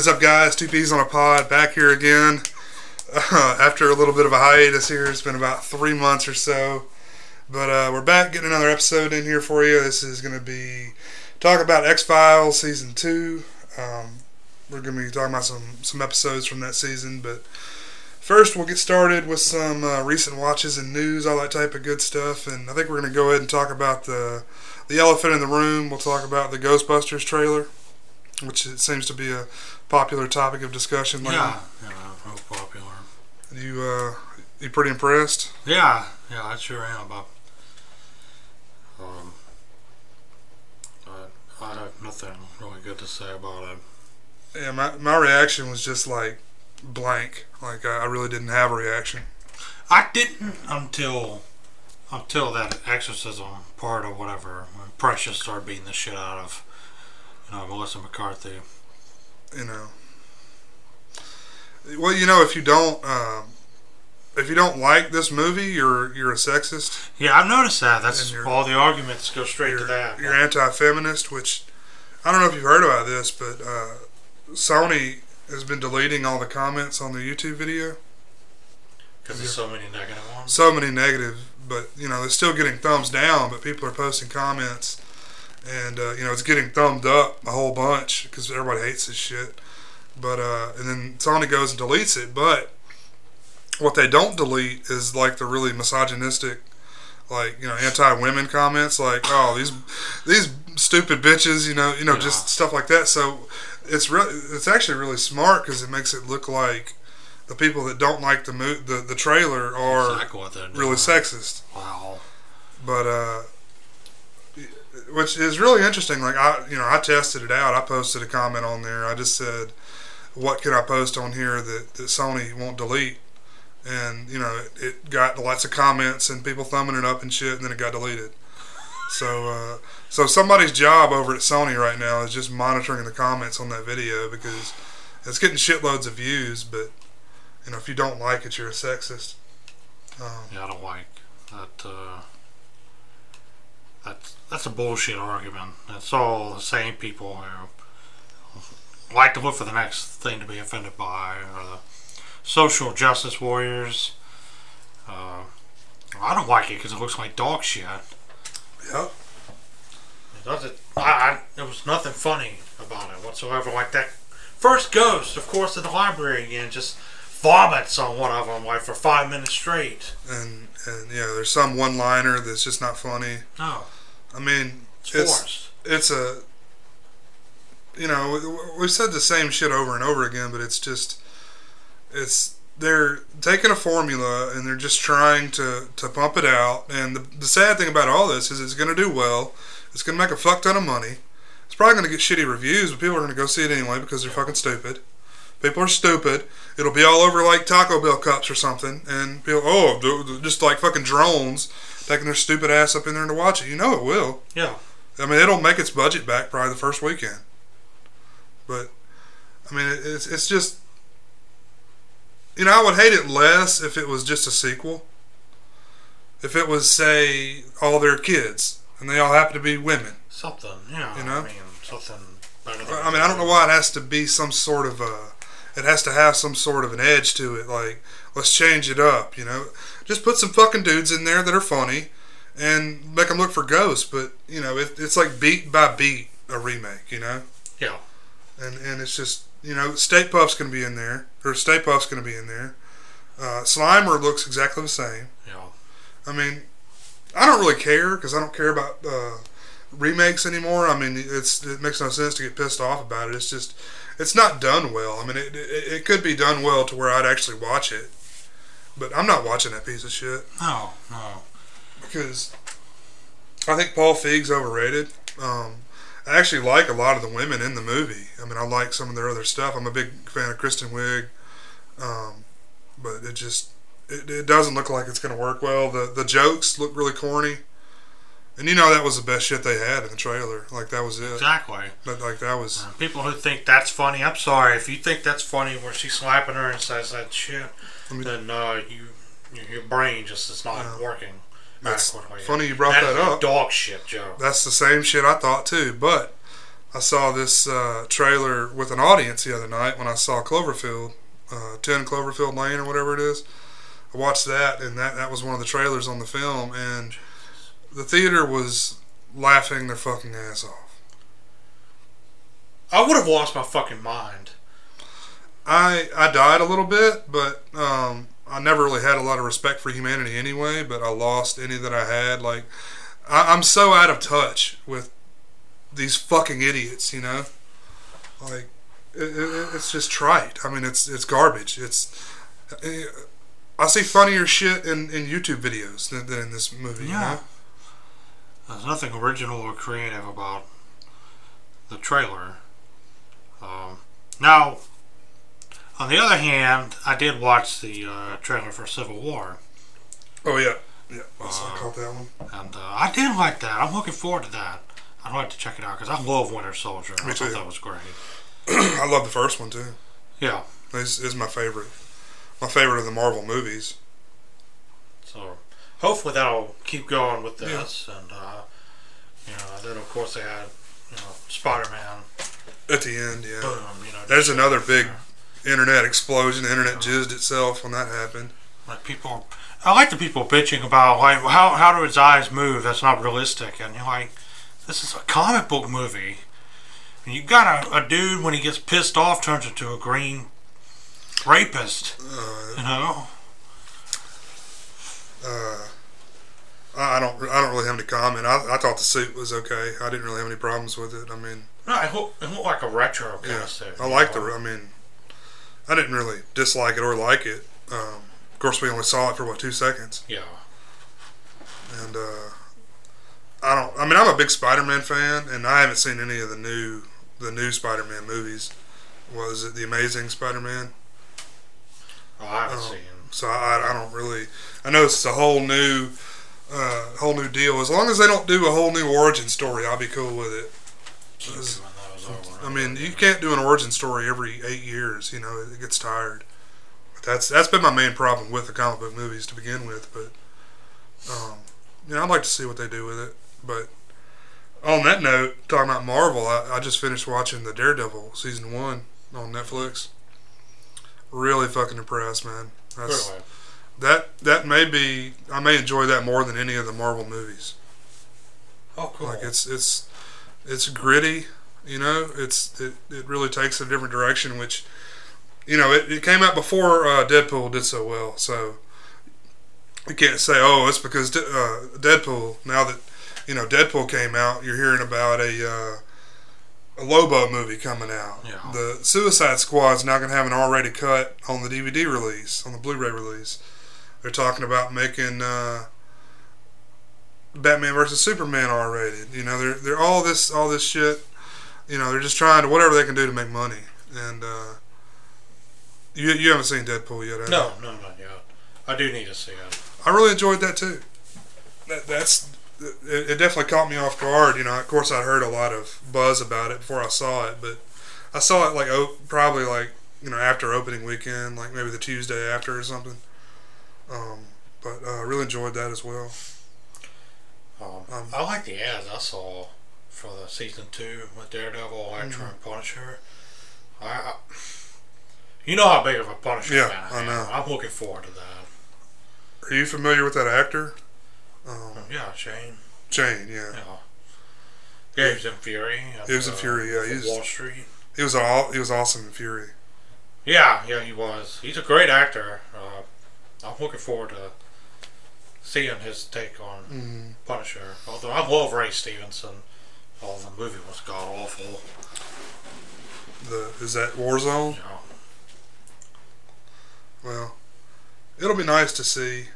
is up, guys? Two Peas on a Pod, back here again. Uh, after a little bit of a hiatus here, it's been about three months or so. But uh, we're back getting another episode in here for you. This is going to be talk about X Files season two. Um, we're going to be talking about some some episodes from that season, but first we'll get started with some uh, recent watches and news, all that type of good stuff. And I think we're going to go ahead and talk about the the elephant in the room. We'll talk about the Ghostbusters trailer which it seems to be a popular topic of discussion lately. Yeah, yeah, real popular. You uh, you pretty impressed? Yeah, yeah, I sure am. But, um, I, I have nothing really good to say about it. Yeah, my my reaction was just like blank. Like I, I really didn't have a reaction. I didn't until until that exorcism part or whatever when Precious started beating the shit out of you know Melissa McCarthy. You know. Well, you know, if you don't um, if you don't like this movie, you're you're a sexist. Yeah, I've noticed that. That's all the arguments go straight to that. you're anti-feminist, which I don't know if you've heard about this, but uh, Sony has been deleting all the comments on the YouTube video. Because there's so many negative ones. so many negative, but you know they're still getting thumbs down. But people are posting comments, and uh, you know it's getting thumbed up a whole bunch because everybody hates this shit. But uh, and then Sony goes and deletes it. But what they don't delete is like the really misogynistic, like you know anti-women comments, like oh these these stupid bitches, you know you know Yeah. just stuff like that. So it's really it's actually really smart because it makes it look like the people that don't like the mo- the the trailer are exactly what they're doing. really sexist. Wow. But uh, which is really interesting. Like I, you know, I tested it out. I posted a comment on there. I just said, "What can I post on here that, that Sony won't delete?" And you know, it, it got lots of comments and people thumbing it up and shit, and then it got deleted. So, uh, so somebody's job over at Sony right now is just monitoring the comments on that video because it's getting shitloads of views. But you know, if you don't like it, you're a sexist. Um, Yeah, I don't like that. Uh, that's that's a bullshit argument. It's all the same people who like to look for the next thing to be offended by, or the social justice warriors. Uh, I don't like it because it looks like dog shit. yep. It doesn't. I, I, there was nothing funny about it whatsoever. Like that first ghost, of course, in the library again, just vomits on one of them like for five minutes straight. and and yeah, there's some one liner that's just not funny. No, I mean, it's, It's- it's a you know we- we've said the same shit over and over again, but it's just it's they're taking a formula and they're just trying to to pump it out. And the, the sad thing about all this is it's going to do well. It's going to make a fuck ton of money. It's probably going to get shitty reviews, but people are going to go see it anyway because they're fucking stupid. People are stupid. It'll be all over like Taco Bell cups or something, and people, oh, just like fucking drones taking their stupid ass up in there to watch it. You know it will. Yeah. I mean, it'll make its budget back probably the first weekend. But I mean, it's it's just you know I would hate it less if it was just a sequel. If it was say all their kids and they all happen to be women. Something, yeah. You know? I mean, something. I mean, I don't know why it has to be some sort of a. It has to have some sort of an edge to it. Like, let's change it up. You know, just put some fucking dudes in there that are funny, and make them look for ghosts. But you know, it, it's like beat by beat a remake. You know. Yeah. and and it's just you know State Puff's gonna be in there, or State Puff's gonna be in there. Uh, Slimer looks exactly the same. Yeah. I mean, I don't really care because I don't care about uh, remakes anymore. I mean, it's it makes no sense to get pissed off about it. It's just it's not done well. I mean, it, it, it could be done well to where I'd actually watch it, but I'm not watching that piece of shit No, no. because I think Paul Feig's overrated. Um, I actually like a lot of the women in the movie. I mean, I like some of their other stuff. I'm a big fan of Kristen Wiig, um, but it just it, it doesn't look like it's going to work well. The the jokes look really corny, and you know that was the best shit they had in the trailer. Like that was it. Exactly. But like that was Uh, People who think that's funny, I'm sorry. If you think that's funny where she's slapping her and says that shit, then uh, you your- brain just is not working That's adequately. funny you brought That that up. Dog shit, Joe. That's the same shit I thought too. But I saw this uh, trailer with an audience the other night when I saw Cloverfield, uh, 10 Cloverfield Lane or whatever it is. I watched that, and that, that was one of the trailers on the film, and the theater was laughing their fucking ass off. I would have lost my fucking mind. I I died a little bit, but um, I never really had a lot of respect for humanity anyway. But I lost any that I had. Like I, I'm so out of touch with these fucking idiots, you know. Like it, it, it's just trite. I mean, it's it's garbage. It's eh, I see funnier shit in, in YouTube videos than, than in this movie. You Yeah. know? There's nothing original or creative about the trailer. Um, now, on the other hand, I did watch the uh, trailer for Civil War, Oh yeah. Yeah. I saw- Uh, caught that one. and uh, I did like that. I'm looking forward to that. I'd like to check it out because I love Winter Soldier. Me I thought too. that was great. I love the first one too. Yeah. This is my favorite. My favorite of the Marvel movies. So hopefully that'll keep going with this, and uh, you know, then of course they had you know Spider-Man. At the end, yeah. Boom. You know. There's another big internet explosion. The internet jizzed itself when that happened. Like people, I like the people bitching about like how how do his eyes move? That's not realistic. And you're like, this is a comic book movie. And you got a, a dude when he gets pissed off turns into a green rapist. Uh, You know? uh, I don't. I don't really have any comment. I, I thought the suit was okay. I didn't really have any problems with it. I mean, No, it looked, it looked like a retro kind yeah, of suit. I like the. I mean, I didn't really dislike it or like it. Um, of course, we only saw it for what two seconds, Yeah. and uh, I don't. I mean, I'm a big Spider-Man fan, and I haven't seen any of the new the new Spider-Man movies. Was it the Amazing Spider-Man? Oh, I haven't Oh. seen. So I, I don't really. I know it's a whole new, uh, whole new deal. As long as they don't do a whole new origin story, I'll be cool with it. Keep Those- doing those over. I mean, you can't do an origin story every eight years. You know, it gets tired. But that's that's been my main problem with the comic book movies to begin with. But um, you know, I'd like to see what they do with it. But on that note, talking about Marvel, I, I just finished watching the Daredevil season one on Netflix. Really fucking impressed, man. That's, that that may be I may enjoy that more than any of the Marvel movies. Oh, cool. Like it's it's it's gritty, you know. It's it, it really takes a different direction, which you know it, it came out before uh, Deadpool did so well. So you can't say oh it's because De- uh, Deadpool. Now that you know Deadpool came out, you're hearing about a uh, a Lobo movie coming out. Yeah. The Suicide Squad's now going to have an R-rated cut on the DVD release, on the Blu-ray release. They're talking about making. Uh, Batman versus Superman R rated. You know, they're they're all this all this shit. You know, they're just trying to whatever they can do to make money. And uh, you you haven't seen Deadpool yet, have you? no, no, not yet. I do need to see it. I really enjoyed that too. That that's it, it definitely caught me off guard. You know, of course I'd heard a lot of buzz about it before I saw it, but I saw it like oh, probably like you know after opening weekend, like maybe the Tuesday after or something. Um, but uh, I really enjoyed that as well. Um, Um, I like the ads I saw for the season two with Daredevil, Elektra, Mm-hmm. and Punisher. I, I, you know how big of a Punisher Yeah, fan I, I am. know. I'm looking forward to that. Are you familiar with that actor? Um, Yeah, Shane. Shane, yeah. Yeah. Yeah, he was in Fury. He was in Fury, yeah, of he's- Wall Street. He was all he was awesome in Fury. Yeah, yeah, he was. He's a great actor. Uh, I'm looking forward to seeing his take on Mm. Punisher. Although I love Ray Stevenson, although the movie was god awful. The is that Warzone? Know. Well, it'll be nice to see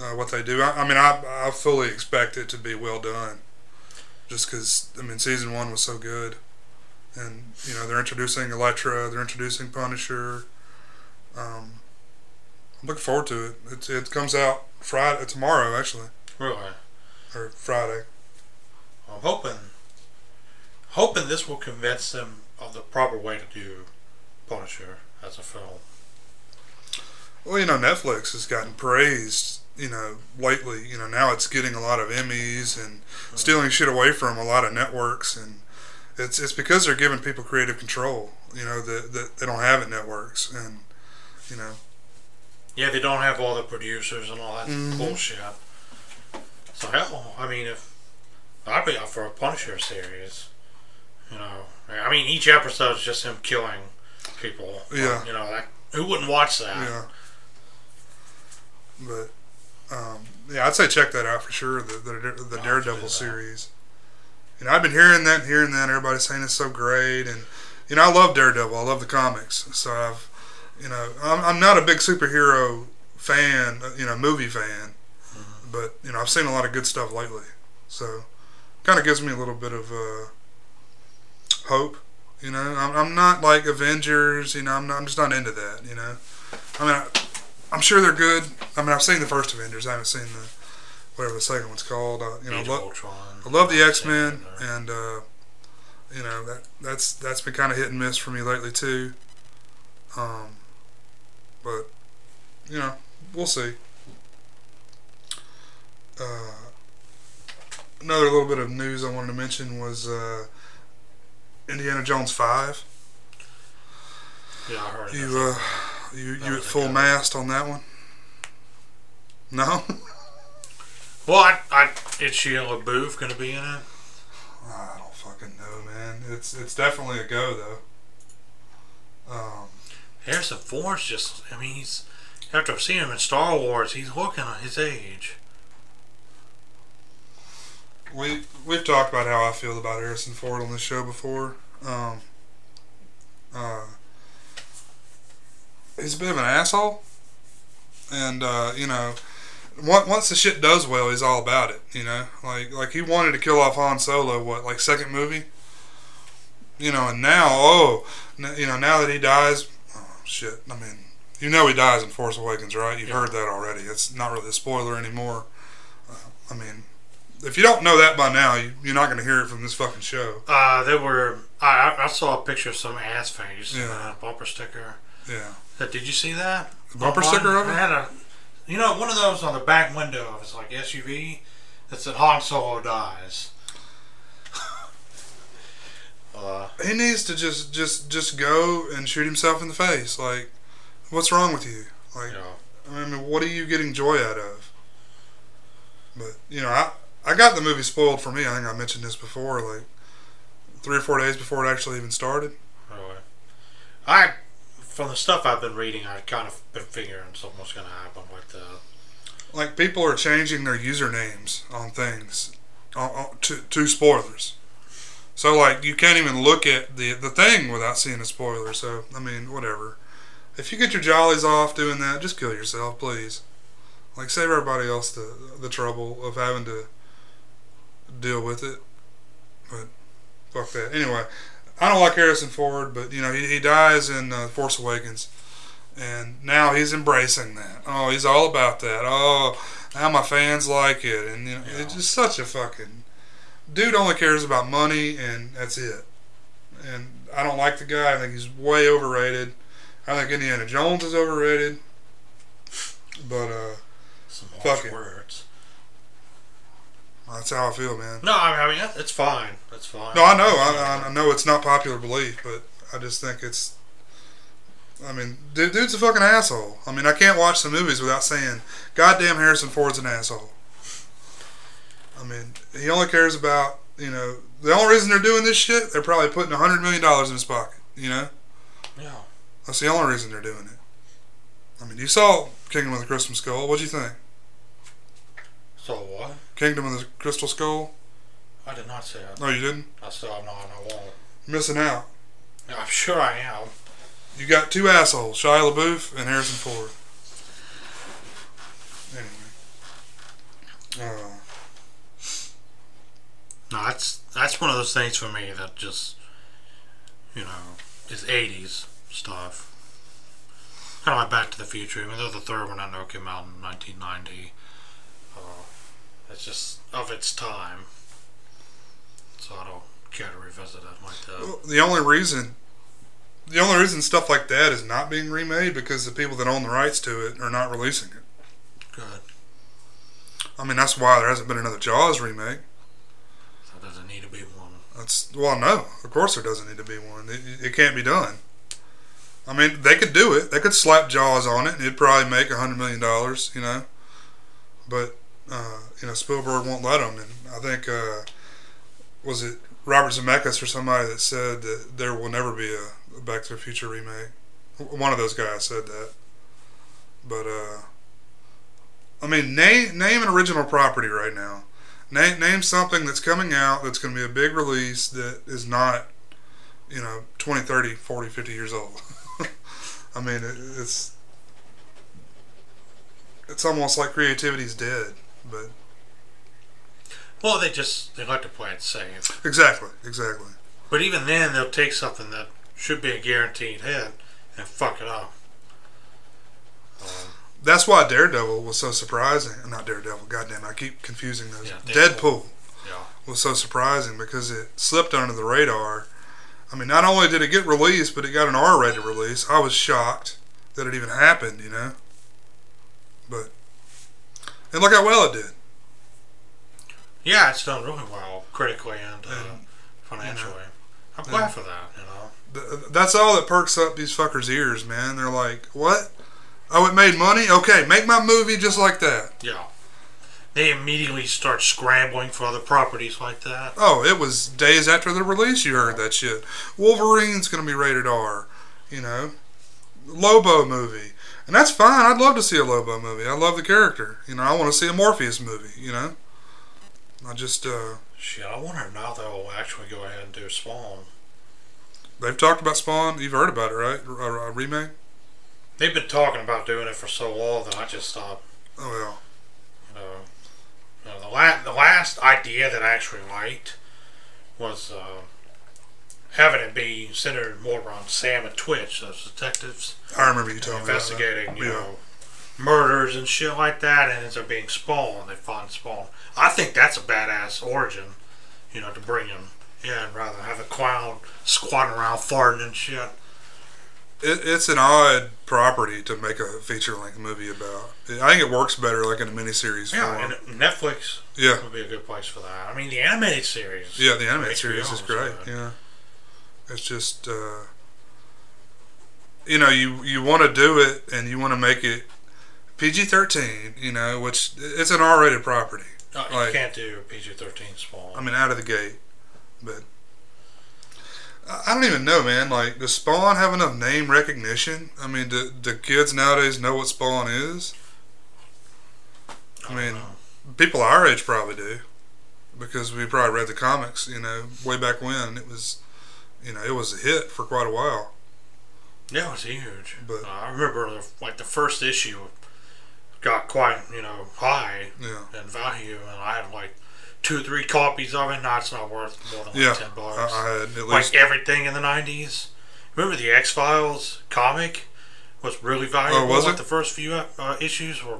uh, what they do. I, I mean, I I fully expect it to be well done, just because I mean, season one was so good, and you know they're introducing Elektra, they're introducing Punisher. Um, I'm looking forward to it. It it comes out Friday tomorrow actually, Really. or Friday. I'm hoping, hoping this will convince them of the proper way to do Punisher as a film. Well, you know, Netflix has gotten praised, you know, lately. You know, now it's getting a lot of Emmys and stealing shit away from a lot of networks, and it's it's because they're giving people creative control. You know, that that they don't have at networks, and you know, Yeah, they don't have all the producers and all that Mhm. bullshit. So hell, I mean, if I'd be up for a Punisher series, you know, I mean, each episode is just him killing people. Yeah. You know, like who wouldn't watch that? yeah. But um, yeah, I'd say check that out for sure. The the, the I'll have to do Daredevil series. You know, I've been hearing that, and hearing that. Everybody's saying it's so great, and you know, I love Daredevil. I love the comics. So I've, you know, I'm, I'm not a big superhero fan, uh, you know, movie fan, but you know, I've seen a lot of good stuff lately. So, kind of gives me a little bit of uh, hope. You know, I'm, I'm not like Avengers. You know, I'm not. I'm just not into that. You know, I mean, I, I'm sure they're good. I mean, I've seen the first Avengers. I haven't seen the whatever the second one's called. Uh, you know, lo-. I love the X Men, and uh, you know that that's that's been kind of hit and miss for me lately too. Um, but you know, we'll see. Uh, another little bit of news I wanted to mention was uh, Indiana Jones Five. Yeah, I heard. You uh, you That you at full mast on that one? No, Well, I, I, is Shia LaBeouf going to be in it? I don't fucking know, man. It's it's definitely a go though. Um, Harrison Ford's just, I mean, he's, after seeing him in Star Wars, he's looking at his age. We we've talked about how I feel about Harrison Ford on this show before. Um, uh, he's a bit of an asshole, and uh, you know, on- once the shit does well, he's all about it. You know, like like he wanted to kill off Han Solo. What like second movie? You know, and now oh, n- you know now that he dies, oh, shit. I mean, you know he dies in Force Awakens, right? You've Yeah. heard that already. It's not really a spoiler anymore. Uh, I mean, if you don't know that by now, you, you're not going to hear it from this fucking show. Uh, there were, I, I I saw a picture of some ass face, Yeah. uh, bumper sticker. Yeah. Uh, did you see that? The bumper sticker of It it? had a, you know, one of those on the back window of it's like SUV that said Han Solo dies. uh, He needs to just just just go and shoot himself in the face. Like, what's wrong with you? Like, know, I mean, what are you getting joy out of? But you know, I I got the movie spoiled for me. I think I mentioned this before. Like three or four days before it actually even started. really. I, from the stuff I've been reading, I've kind of been figuring something was going to happen with the. Like people are changing their usernames on things, on, on, to to spoilers. So like you can't even look at the the thing without seeing a spoiler. So I mean, whatever. If you get your jollies off doing that, just kill yourself, please. Like save everybody else the the trouble of having to deal with it. But fuck that. Anyway, I don't like Harrison Ford, but you know he, he dies in uh, Force Awakens, and now he's embracing that. Oh, he's all about that. Oh, now my fans like it, and you know Yeah. it's just such a fucking dude. Only cares about money, and that's it. And I don't like the guy. I think he's way overrated. I think Indiana Jones is overrated. But uh, Fuck it. words. That's how I feel, man. No, I mean it's fine. It's fine. No, I know. I, I know it's not popular belief, but I just think it's. I mean, dude, dude's a fucking asshole. I mean, I can't watch some movies without saying, "Goddamn, Harrison Ford's an asshole." I mean, he only cares about you know the only reason they're doing this shit. They're probably putting a hundred million dollars in his pocket. You know, Yeah. that's the only reason they're doing it. I mean, you saw Kingdom of the Christmas Skull. What'd you think? So what? Kingdom of the Crystal Skull. I did not say that. No, you didn't. I still have not on the wall. Missing out. I'm sure I am. You got two assholes, Shia LaBeouf and Harrison Ford. Anyway. Uh, No, that's that's one of those things for me that just, you know, is '80s stuff. Kind of like Back to the Future. Even though the third one I know came out in 1990, uh, it's just of its time. So I don't care to revisit it like that. well, the only reason, the only reason stuff like that is not being remade because the people that own the rights to it are not releasing it. Good. I mean, that's why there hasn't been another Jaws remake. That doesn't need to be one. That's well, no, of course there doesn't need to be one. It, it can't be done. I mean, they could do it. They could slap Jaws on it, and it'd probably make a hundred million dollars, you know. But uh, you know, Spielberg won't let them. And I think uh, was it Robert Zemeckis or somebody that said that there will never be a Back to the Future remake. One of those guys said that. But uh, I mean, name name an original property right now. Name name something that's coming out that's going to be a big release that is not, you know, 20, 30, 40, 50 years old. I mean, it, it's it's almost like creativity's dead. But Well, they just they like to play it safe. exactly, exactly. But even then, they'll take something that should be a guaranteed hit and fuck it up. Um, That's why Daredevil was so surprising. Not Daredevil, goddamn, I keep confusing those. Yeah, Deadpool. Deadpool. yeah. was so surprising because it slipped under the radar. I mean, not only did it get released, but it got an R-rated release. I was shocked that it even happened, you know. And look how well it did. Yeah, it's done really well critically and, uh, financially. I'm glad for that. You know. Th- That's all that perks up these fuckers' ears, man. They're like, "What? Oh, it made money? Okay, make my movie just like that." Yeah. They immediately start scrambling for other properties like that. Oh, it was days after the release you heard that shit. Wolverine's gonna be rated R, you know. Lobo movie. And that's fine. I'd love to see a Lobo movie. I love the character. You know, I want to see a Morpheus movie, you know. I just uh Shit, I wonder if now they'll actually go ahead and do Spawn. they've talked about Spawn. You've heard about it, right? A, a remake? They've been talking about doing it for so long that I just stopped. Oh well. You know, you know the last the last idea that I actually liked was uh, having it be centered more around Sam and Twitch, those detectives I remember you telling me that. investigating, you Yeah. know, murders and shit like that, and ends up being Spawn. They find Spawn. I think that's a badass origin, you know, to bring him in rather than have a clown squatting around farting and shit. It, it's an odd property to make a feature length movie about. I think it works better like in a miniseries Yeah, form. and Netflix yeah. would be a good place for that. I mean, the animated series. Yeah, the animated HBO series is is great. good. Yeah, it's just uh, you know you you want to do it and you want to make it PG thirteen. You know, which it's an R rated property. No, you Like- can't do PG thirteen Spawn. I mean, out of the gate, but. I I don't even know, man. Like, does Spawn have enough name recognition? I mean, do, do kids nowadays know what Spawn is? I don't mean, know. people our age probably do because we probably read the comics you know way back when it was you know it was a hit for quite a while yeah, it was huge. But- uh, I remember the, like the first issue got quite you know high yeah in value, and I had like two or three copies of it. Now it's not worth more than like yeah ten I, bucks. I had at like everything in the nineties. Remember the X Files comic was really valuable. Oh, was like it? The first few uh, issues were.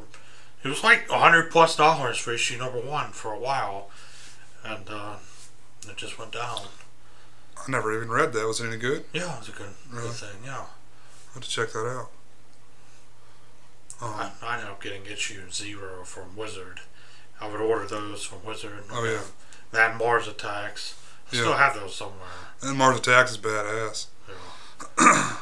It was like a hundred plus dollars for issue number one for a while, and uh, it just went down. I never even read that was it any good Yeah, it was a good, Really? good thing. Yeah, I have to check that out um, I, I ended up getting issue zero from Wizard. I would order those from Wizard. Oh, yeah. That Mars Attacks. I still have those somewhere. and Mars Attacks is badass Yeah.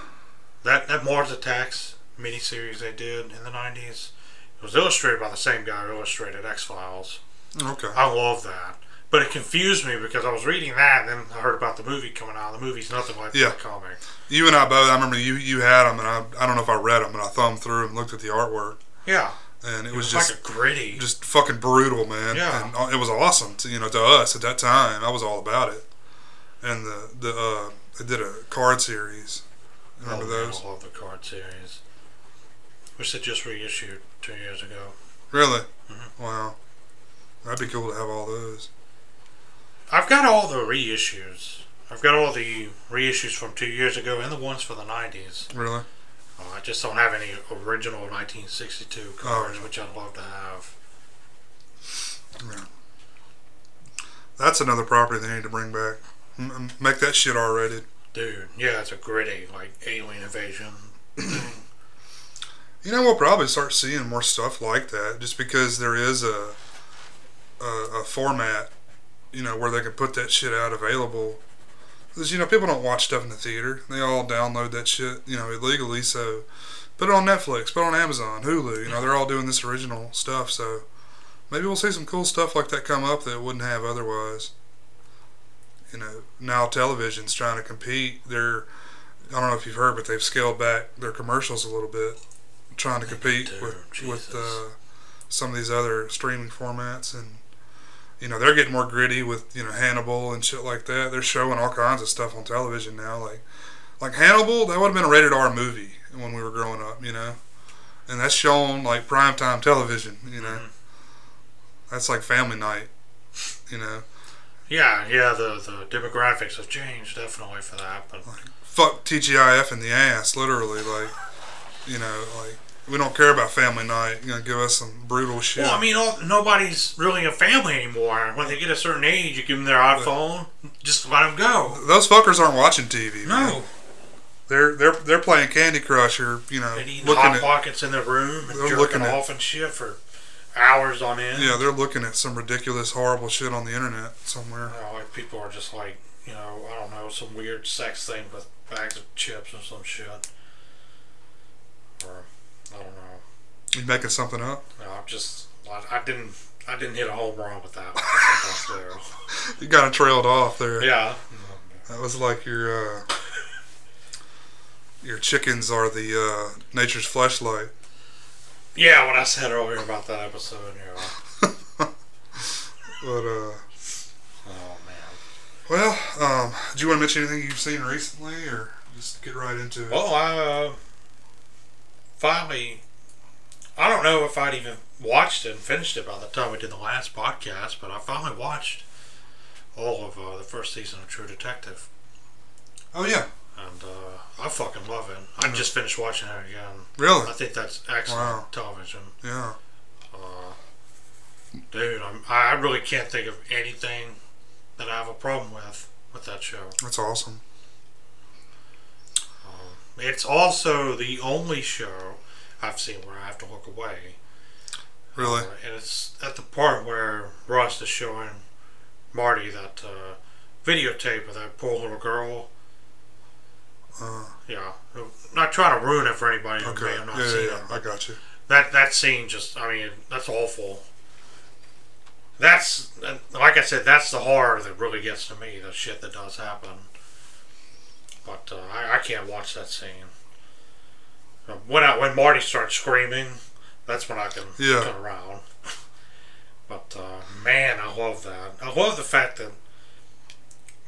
That that Mars Attacks miniseries they did in the nineties. It was illustrated by the same guy who illustrated X Files. okay I love that. But it confused me because I was reading that and then I heard about the movie coming out. The movie's nothing like Yeah. that comic. you and I both I remember you you had them and I, I don't know if I read them but I thumbed through and looked at the artwork Yeah. and it, It was, was just like gritty. just fucking brutal, man. Yeah. and uh, it was awesome to you know to us at that time. I was all about it, and the the uh, they did a card series. Remember oh, those? I love the card series. Which they just reissued two years ago. Really? Mhm. Wow, that'd be cool to have all those. I've got all the reissues. I've got all the reissues from two years ago and the ones for the 90s. Really? Uh, I just don't have any original 1962 cards, Oh. which I'd love to have. Yeah. That's another property they need to bring back. M- make that shit R rated. Dude, yeah, it's a gritty, like, alien invasion. You know, we'll probably start seeing more stuff like that, just because there is a a, a format, you know, where they can put that shit out available. Because you know, people don't watch stuff in the theater; they all download that shit, you know, illegally. So, put it on Netflix, put it on Amazon, Hulu. You know, they're all doing this original stuff. So, maybe we'll see some cool stuff like that come up that wouldn't have otherwise. You know, now television's trying to compete. They're I don't know if you've heard, but they've scaled back their commercials a little bit, trying to compete with with uh, some of these other streaming formats, and you know they're getting more gritty with you know Hannibal and shit like that. They're showing all kinds of stuff on television now, like like Hannibal. That would have been a rated R movie when we were growing up, you know, and that's shown like primetime television, you know. Mhm. That's like family night, you know. Yeah, yeah, the, the demographics have changed definitely for that, but like, fuck TGIF in the ass, literally. Like, you know, like we don't care about family night. You know, give us some brutal shit. Well, I mean, all, nobody's really a family anymore. When they get a certain age, you give them their iPhone, just let them go. those fuckers aren't watching TV. Man. No, they're they're they're playing Candy Crush or you know they looking hot at pockets in their room and They're jerking looking at- off and shit for hours on end. yeah they're looking at some ridiculous horrible shit on the internet somewhere. You know, like people are just like, you know, I don't know, some weird sex thing with bags of chips or some shit. Or I don't know. You making something up? No, I'm just, I, I didn't, I didn't hit a home run with that. one. You kind of trailed off there. Yeah. That was like your uh, your chickens are the uh, nature's flashlight. Yeah, what I said earlier about that episode. Yeah. But uh, Oh man. well, um, do you want to mention anything you've seen recently, or just get right into it? Well, I uh, finally, I don't know if I'd even watched it and finished it by the time we did the last podcast, but I finally watched all of uh, the first season of True Detective, Oh yeah, and uh, I fucking love it. I just finished watching it again. really? I think that's excellent Wow. television. Yeah. Uh, dude, I'm, I really can't think of anything that I have a problem with with that show. That's awesome. It's also the only show I've seen where I have to look away. Really? Uh, and it's at the part where Rust is showing Marty that uh, videotape of that poor little girl. Uh, Yeah, not trying to ruin it for anybody who okay. may Yeah, have not yeah, seen yeah. it. I got you. That that scene just, I mean, that's awful. That's like I said, that's the horror that really gets to me. The shit that does happen. But uh, I, I can't watch that scene. Uh, When I, when Marty starts screaming, that's when I can Yeah. turn around. But uh, man, I love that. I love the fact that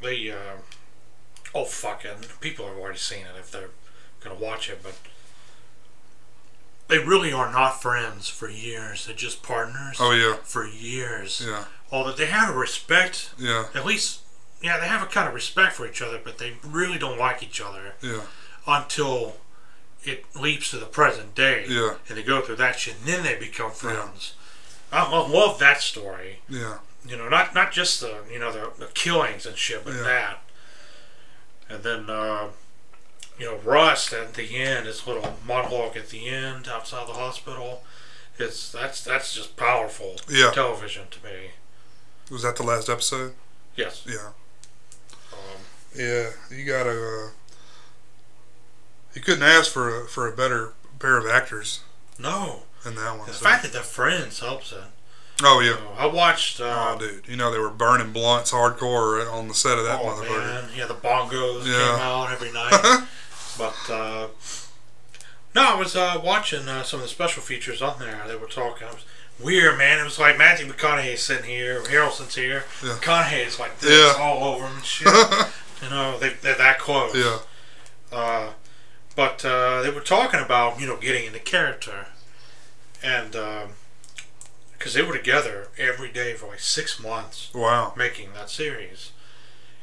the uh, oh fucking people have already seen it if they're gonna watch it, but they really are not friends for years. They're just partners Oh yeah. for years. Yeah. Although they have a respect, Yeah. at least, yeah, they have a kind of respect for each other, but they really don't like each other Yeah. until it leaps to the present day. Yeah. And they go through that shit, and then they become friends. I, I love that story. Yeah. You know, not not just the you know the, the killings and shit, but Yeah. that. And then uh, you know Rust at the end, his little monologue at the end outside the hospital. It's that's that's just powerful Yeah. television to me. Was that the last episode? Yes. Yeah. Um, Yeah. You gotta. Uh, you couldn't ask for a for a better pair of actors no, in that one. the so- fact that they're friends helps it. Oh yeah. I watched. Uh, Oh, dude, you know they were burning blunts hardcore on the set of that oh, motherfucker. man, yeah, the bongos Yeah. came out every night. But uh, No, I was uh, watching uh, some of the special features on there. They were talking. It was weird, man. It was like Matthew McConaughey sitting here, Harrelson's here. Yeah. McConaughey is like this Yeah. all over him and shit. you know, they, they're that close. yeah. Uh, but uh, they were talking about you know getting into character, and because they were together every day for like six months Wow. making that series.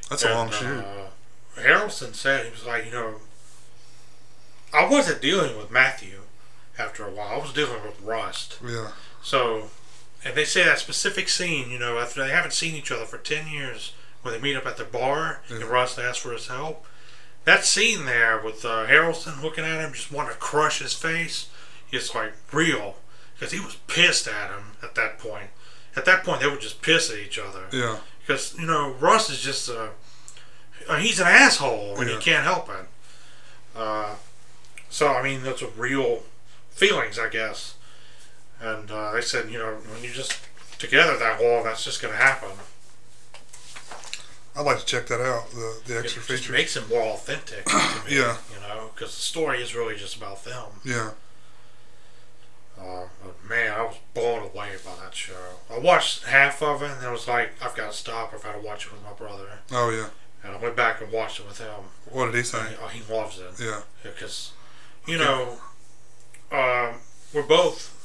That's a long And, shoot. Uh, Harrelson said he was like, you know, I wasn't dealing with Matthew after a while. I was dealing with Rust. Yeah. So, and they say that specific scene, you know, after they haven't seen each other for ten years, when they meet up at the bar Yeah. and Rust asks for his help. That scene there with uh, Harrelson looking at him, just wanting to crush his face, is like real because he was pissed at him at that point. At that point, they were just pissed at each other Yeah. because you know Rust is just a uh, he's an asshole and Yeah. he can't help it. Uh, so I mean, those are real feelings, I guess. And uh, they said, you know, when you're just together that long, that's just going to happen. I'd like to check that out. The the It extra just features. makes it more authentic. to me, Yeah. you know, because the story is really just about them. Yeah. Uh, but man, I was blown away by that show. I watched half of it, and I was like, I've got to stop. I've got to watch it with my brother. Oh yeah. And I went back and watched it with him. What did he say? Oh, he loves it. Yeah. because you know um, we're both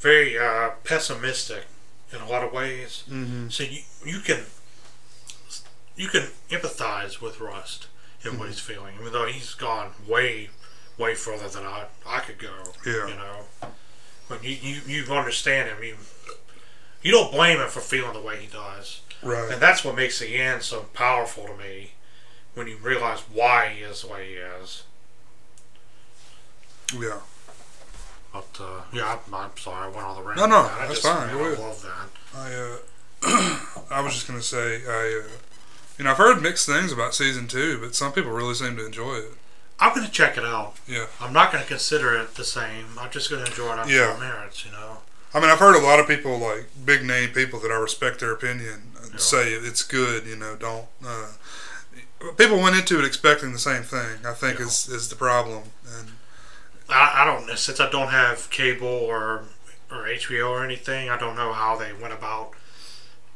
very uh, pessimistic in a lot of ways. Mm-hmm. So you you can you can empathize with Rust and Mm-hmm. what he's feeling, even though he's gone way way further than I I could go. Yeah. You know, when you you, you understand him, you you don't blame him for feeling the way he does. Right. And that's what makes the end so powerful to me when you realize why he is the way he is. Yeah. But, uh, yeah, I'm, I'm sorry, I went on the rant. No, no, I that's just, fine, man, I love that. I uh, I was just gonna say I uh, you know I've heard mixed things about season two, but some people really seem to enjoy it. I'm going to check it out. Yeah. I'm not going to consider it the same. I'm just going to enjoy it on Yeah. its own merits, you know? I mean, I've heard a lot of people like big name people that I respect their opinion uh, Yeah. say it's good. You know, don't. Uh, people went into it expecting the same thing. I think Yeah. is is the problem. And I, I don't know, since I don't have cable or, or HBO or anything, I don't know how they went about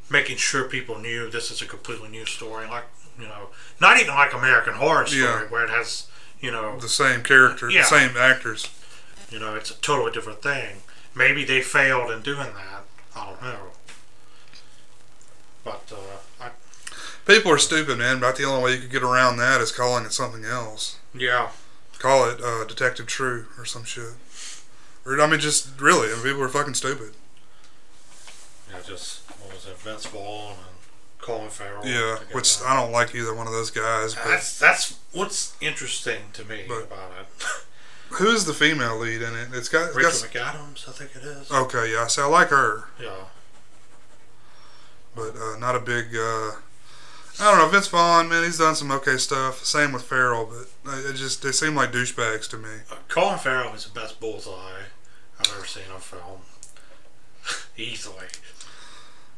making sure people knew this is a completely new story. Like, you know, not even like American Horror Story, Yeah. where it has, you know, the same character, Yeah. the same actors. You know, it's a totally different thing. Maybe they failed in doing that. I don't know. But uh, I, People are stupid, man. About the only way you could get around that is calling it something else. yeah, Call it uh, Detective True or some shit. Or I mean, just really, I mean, people are fucking stupid. yeah, just what was it, Vince Vaughn and Colin Farrell. Yeah, which I don't like either one of those guys. But that's that's what's interesting to me about it. who's the female lead in it? It's got, it's Rachel got McAdams, I think it is. okay, yeah. So I like her, Yeah, but uh, not a big. Uh, I don't know. Vince Vaughn, man, he's done some okay stuff. Same with Farrell, but uh, it just they seem like douchebags to me. uh, Colin Farrell is the best bullseye I've ever seen on film. Easily.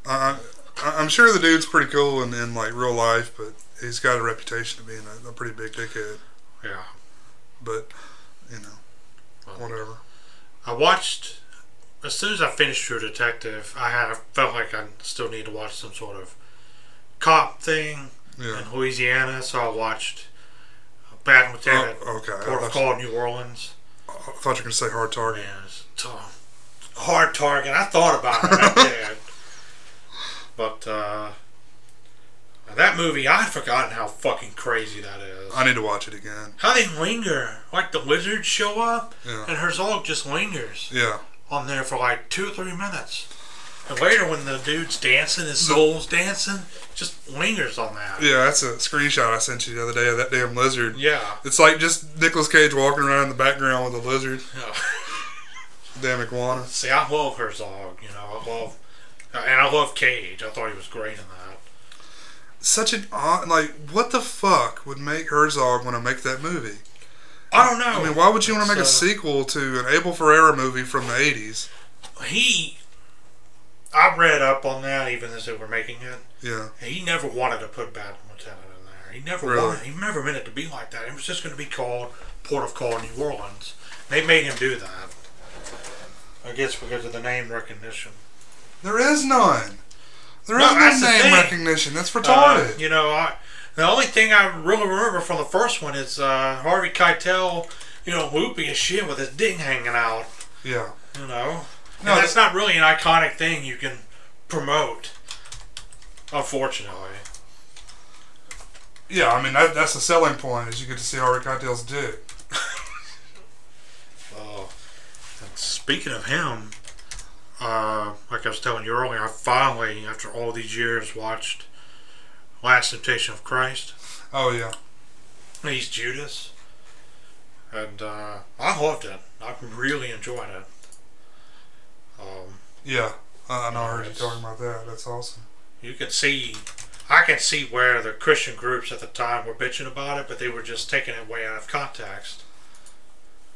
I, I, I'm sure the dude's pretty cool in, in like real life, but he's got a reputation of being a, a pretty big dickhead. Yeah. But you know, Well, whatever. I watched as soon as I finished True Detective. I had I felt like I still need to watch some sort of cop thing Yeah. in Louisiana, so I watched Bad Lieutenant, Oh, okay. Port of Call, New Orleans. I thought you were gonna say hard target. T- hard target. I thought about it. I. But uh, that movie, I had forgotten how fucking crazy that is. I need to watch it again. How they linger, like the lizards show up, Yeah. and Herzog just lingers Yeah. on there for like two or three minutes. And later, when the dude's dancing, his soul's dancing, just lingers on that. Yeah, that's a screenshot I sent you the other day of that damn lizard. Yeah. It's like just Nicolas Cage walking around in the background with a lizard. Damn iguana. See, I love Herzog. You know, I love, and I love Cage. I thought he was great in that. Such an odd, like, what the fuck would make Herzog want to make that movie? I don't know. I mean, why would you want to make a uh, sequel to an Abel Ferrara movie from the 80s? he I read up on that even as they were making it. Yeah. He never wanted to put Bad Lieutenant in there. He never Really? wanted. He never meant it to be like that. It was just going to be called Port of Call New Orleans. They made him do that. I guess because of the name recognition. There is none. There No, is no name thing. recognition. That's Uh, retarded. you know, I, the only thing I really remember from the first one is uh, Harvey Keitel, you know, loopy as shit with his ding hanging out. yeah. You know, No, and that's not really an iconic thing you can promote. Unfortunately. Yeah, I mean that, that's the selling point is you get to see Harvey Keitel's dick. Oh, and speaking of him, uh, like I was telling you earlier, I finally, after all these years, watched Last Temptation of Christ. Oh yeah. He's Judas, and uh, I loved it. I really enjoyed it. Um, Yeah. I I know I heard you talking about that. That's awesome. you can see, I can see where the Christian groups at the time were bitching about it, but they were just taking it way out of context.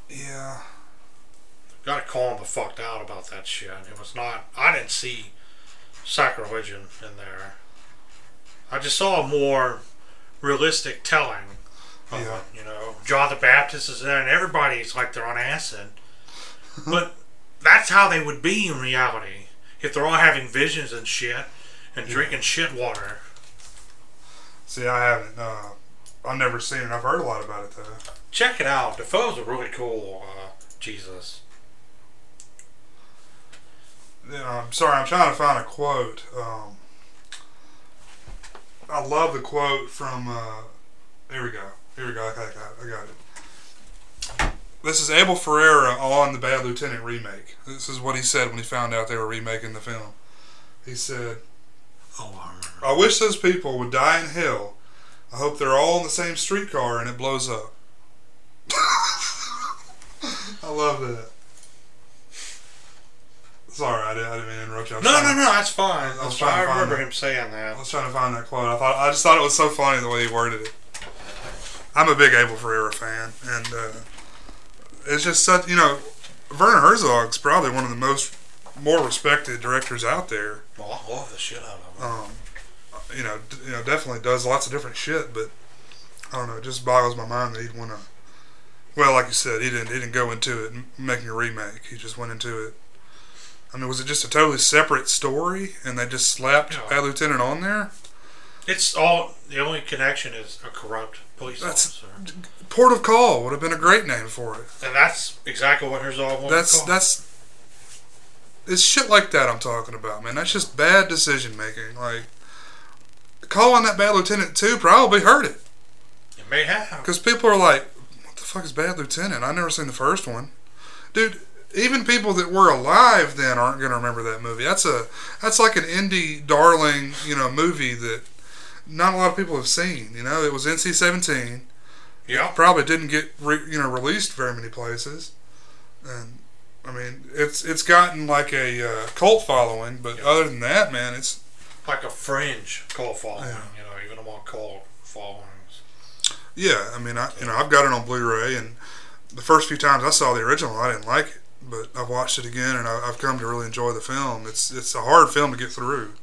Yeah. Gotta call them the fucked out about that shit. It was not. I didn't see sacrilegion in there. I just saw a more realistic telling. Of Yeah. it, you know, John the Baptist is there, and everybody's like they're on acid. but that's how they would be in reality if they're all having visions and shit and Yeah. drinking shit water. See, I haven't. Uh, I've never seen it. I've heard a lot about it though. Check it out. Defoe's a really cool uh, Jesus. Yeah, I'm sorry. I'm trying to find a quote. Um, I love the quote from. Uh, here we go. Here we go. I got, I got, I got it. This is Abel Ferrara on the Bad Lieutenant remake. This is what he said when he found out they were remaking the film. He said, Oh, I. I wish those people would die in hell. I hope they're all in the same streetcar and it blows up. I love that. Sorry, I didn't, I didn't mean to interrupt you. No, no, to- no, that's fine. I was trying fine. to I remember it. him saying that. I was trying to find that quote. I thought I just thought it was so funny the way he worded it. I'm a big Abel Ferrara fan, and uh, it's just such you know, Werner Herzog's probably one of the most more respected directors out there. Well, I love the shit out of him. Um, you know, d- you know, definitely does lots of different shit, but I don't know. It just boggles my mind that he'd want to. Well, like you said, he didn't. He didn't go into it making a remake. He just went into it. I mean, was it just a totally separate story, and they just slapped Yeah. Bad Lieutenant on there? It's all the only connection is a corrupt police That's- officer, Port of Call would have been a great name for it. and that's exactly what Herzog wanted That's to that's. It's shit like that I'm talking about, man. That's just bad decision making. Like calling that bad lieutenant too probably hurt it It may have. because people are like, "What the fuck is bad lieutenant?" I never seen the first one, dude. Even people that were alive then aren't gonna remember that movie. That's a that's like an indie darling, you know, movie that not a lot of people have seen. You know, it was NC-17 Yeah. probably didn't get re, you know released very many places, and I mean it's it's gotten like a uh, cult following, but Yeah. other than that, man, it's Like a fringe cult following, Yeah. you know, even among cult followings. yeah. I mean, I you know I've got it on Blu-ray, and the first few times I saw the original, I didn't like it, but I've watched it again, and I, I've come to really enjoy the film. It's it's a hard film to get through.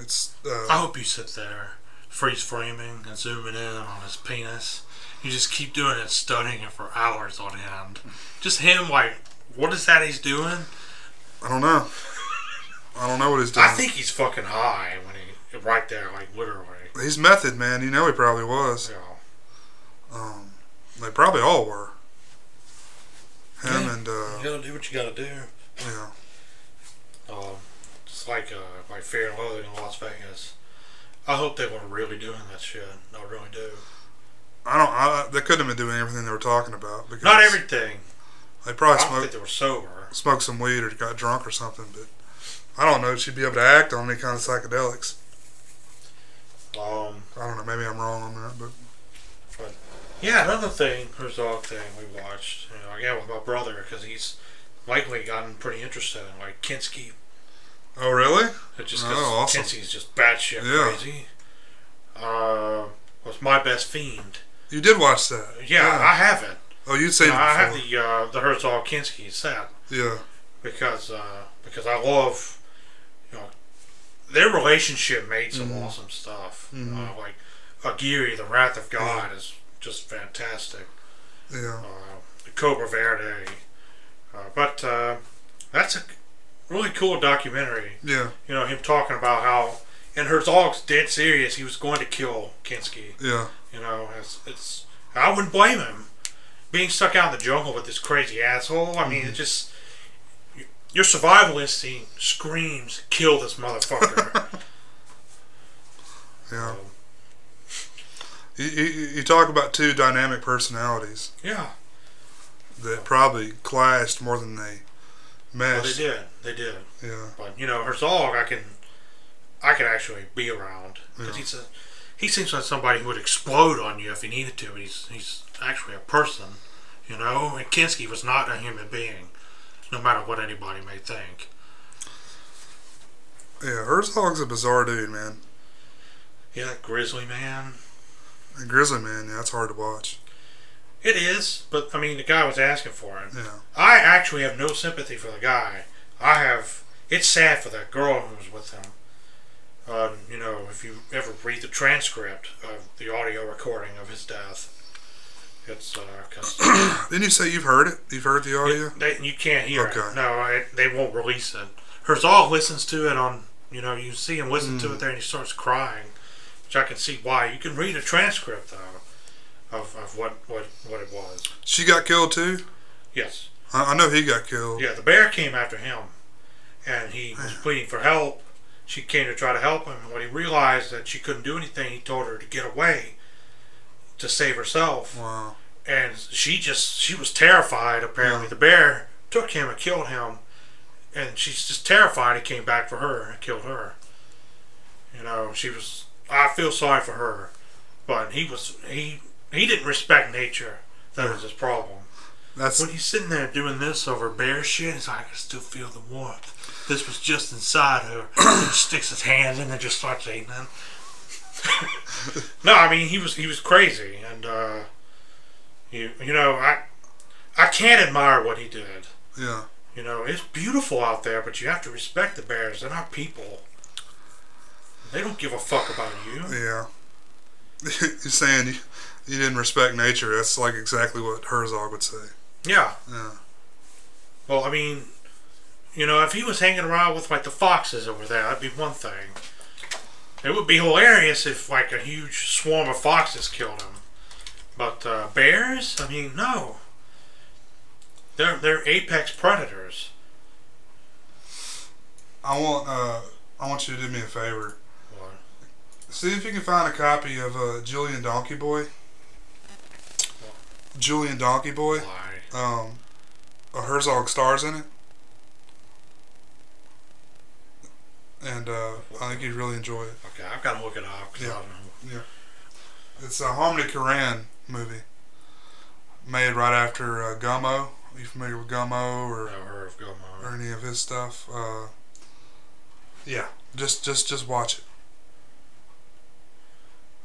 It's I uh, hope you sit there, freeze framing and zooming in on his penis. You just keep doing it, studying it for hours on end. Just him, like, what is that he's doing? I don't know. I don't know what he's doing. I think he's fucking high when he right there, like literally. he's method, man. You know he probably was. You know. Um, they probably all were. Him Yeah. and uh, You gotta do what you gotta do. yeah. Um, just like uh, like Fear and Loathing in Las Vegas. I hope they weren't really doing that shit. I really do. I don't. I, they couldn't have been doing everything they were talking about because Not everything. They I probably don't think smoked they were sober. smoked some weed or got drunk or something. But I don't know. if She'd be able to act on any kind of psychedelics. Um, I don't know. Maybe I'm wrong on that, but yeah, another thing, Herzog thing we watched. You know, again with my brother because he's lately gotten pretty interested in like Kinski. oh really? Just Oh, because awesome. Kinski's just batshit Yeah. crazy. Uh, was my best fiend. You did watch that? Yeah, I haven't. oh, you'd You seen know, I have the uh, the Herzog Kinski set. yeah. because uh, because I love you know their relationship made some Mhm. awesome stuff. Mhm. Uh, like Aguirre, the Wrath of God, is just fantastic. Yeah. Uh, the Cobra Verde. Uh, but uh, that's a really cool documentary. Yeah. You know, him talking about how, and Herzog's dead serious, he was going to kill Kinski. Yeah. You know, it's, it's I wouldn't blame him. Being stuck out in the jungle with this crazy asshole, I mean, it just. Your survival instinct screams, kill this motherfucker. Yeah. Um, You, you, you talk about two dynamic personalities yeah, that probably clashed more than they well, they did. They did. yeah. But you know, Herzog, I can, I can actually be around because Yeah. he's a, he seems like somebody who would explode on you if he needed to. He's he's actually a person, you know. And Kinski was not a human being, no matter what anybody may think. Yeah. Herzog's a bizarre dude, man. Yeah, that Grizzly Man. And Grizzly Man, yeah, that's hard to watch. It is, but I mean, the guy was asking for it. Yeah. I actually have no sympathy for the guy. I have. It's sad for that girl who was with him. Um, you know, if you ever read the transcript of the audio recording of his death, it's Didn't you say you've heard it? You've heard the audio? they, you can't hear Okay. it. No, I, they won't release it. Herzog listens to it on. You know, you see him listen to Mm. it there, and he starts crying, which I can see why. You can read a transcript though of, of what, what what it was. She got killed too? Yes. I, I know he got killed. Yeah, the bear came after him, and he was pleading for help. She came to try to help him, and when he realized that she couldn't do anything, he told her to get away to save herself. Wow. And she just she was terrified. Apparently, Yeah. the bear took him and killed him, and she's just terrified. He came back for her and killed her. You know, she was. I feel sorry for her, but he was he he didn't respect nature. That was his problem. That's When he's sitting there doing this over bear shit, he's like, I can still feel the warmth. This was just inside her. he sticks his hands in and just starts eating them. no, I mean he was he was crazy, and uh, you you know I I can't admire what he did. yeah. You know it's beautiful out there, but you have to respect the bears. They're not people. They don't give a fuck about you. Yeah. You're saying you, you didn't respect nature. That's like exactly what Herzog would say. Yeah. Yeah. Well, I mean, you know, if he was hanging around with like the foxes over there, that'd be one thing. It would be hilarious if like a huge swarm of foxes killed him. But uh, bears, I mean, no. They're they're apex predators. I want uh I want you to do me a favor. What? See if you can find a copy of uh, Julien Donkey Boy. Julien Donkey Boy. Why? Um, a Herzog stars in it, and uh, I think you'd really enjoy it. Okay, I've got to look it up. 'cause I Yeah. don't know. It's a Harmony Korine movie, made right after uh, Gummo. Are you familiar with Gummo or, of or any of his stuff? Uh, yeah, just just just watch it.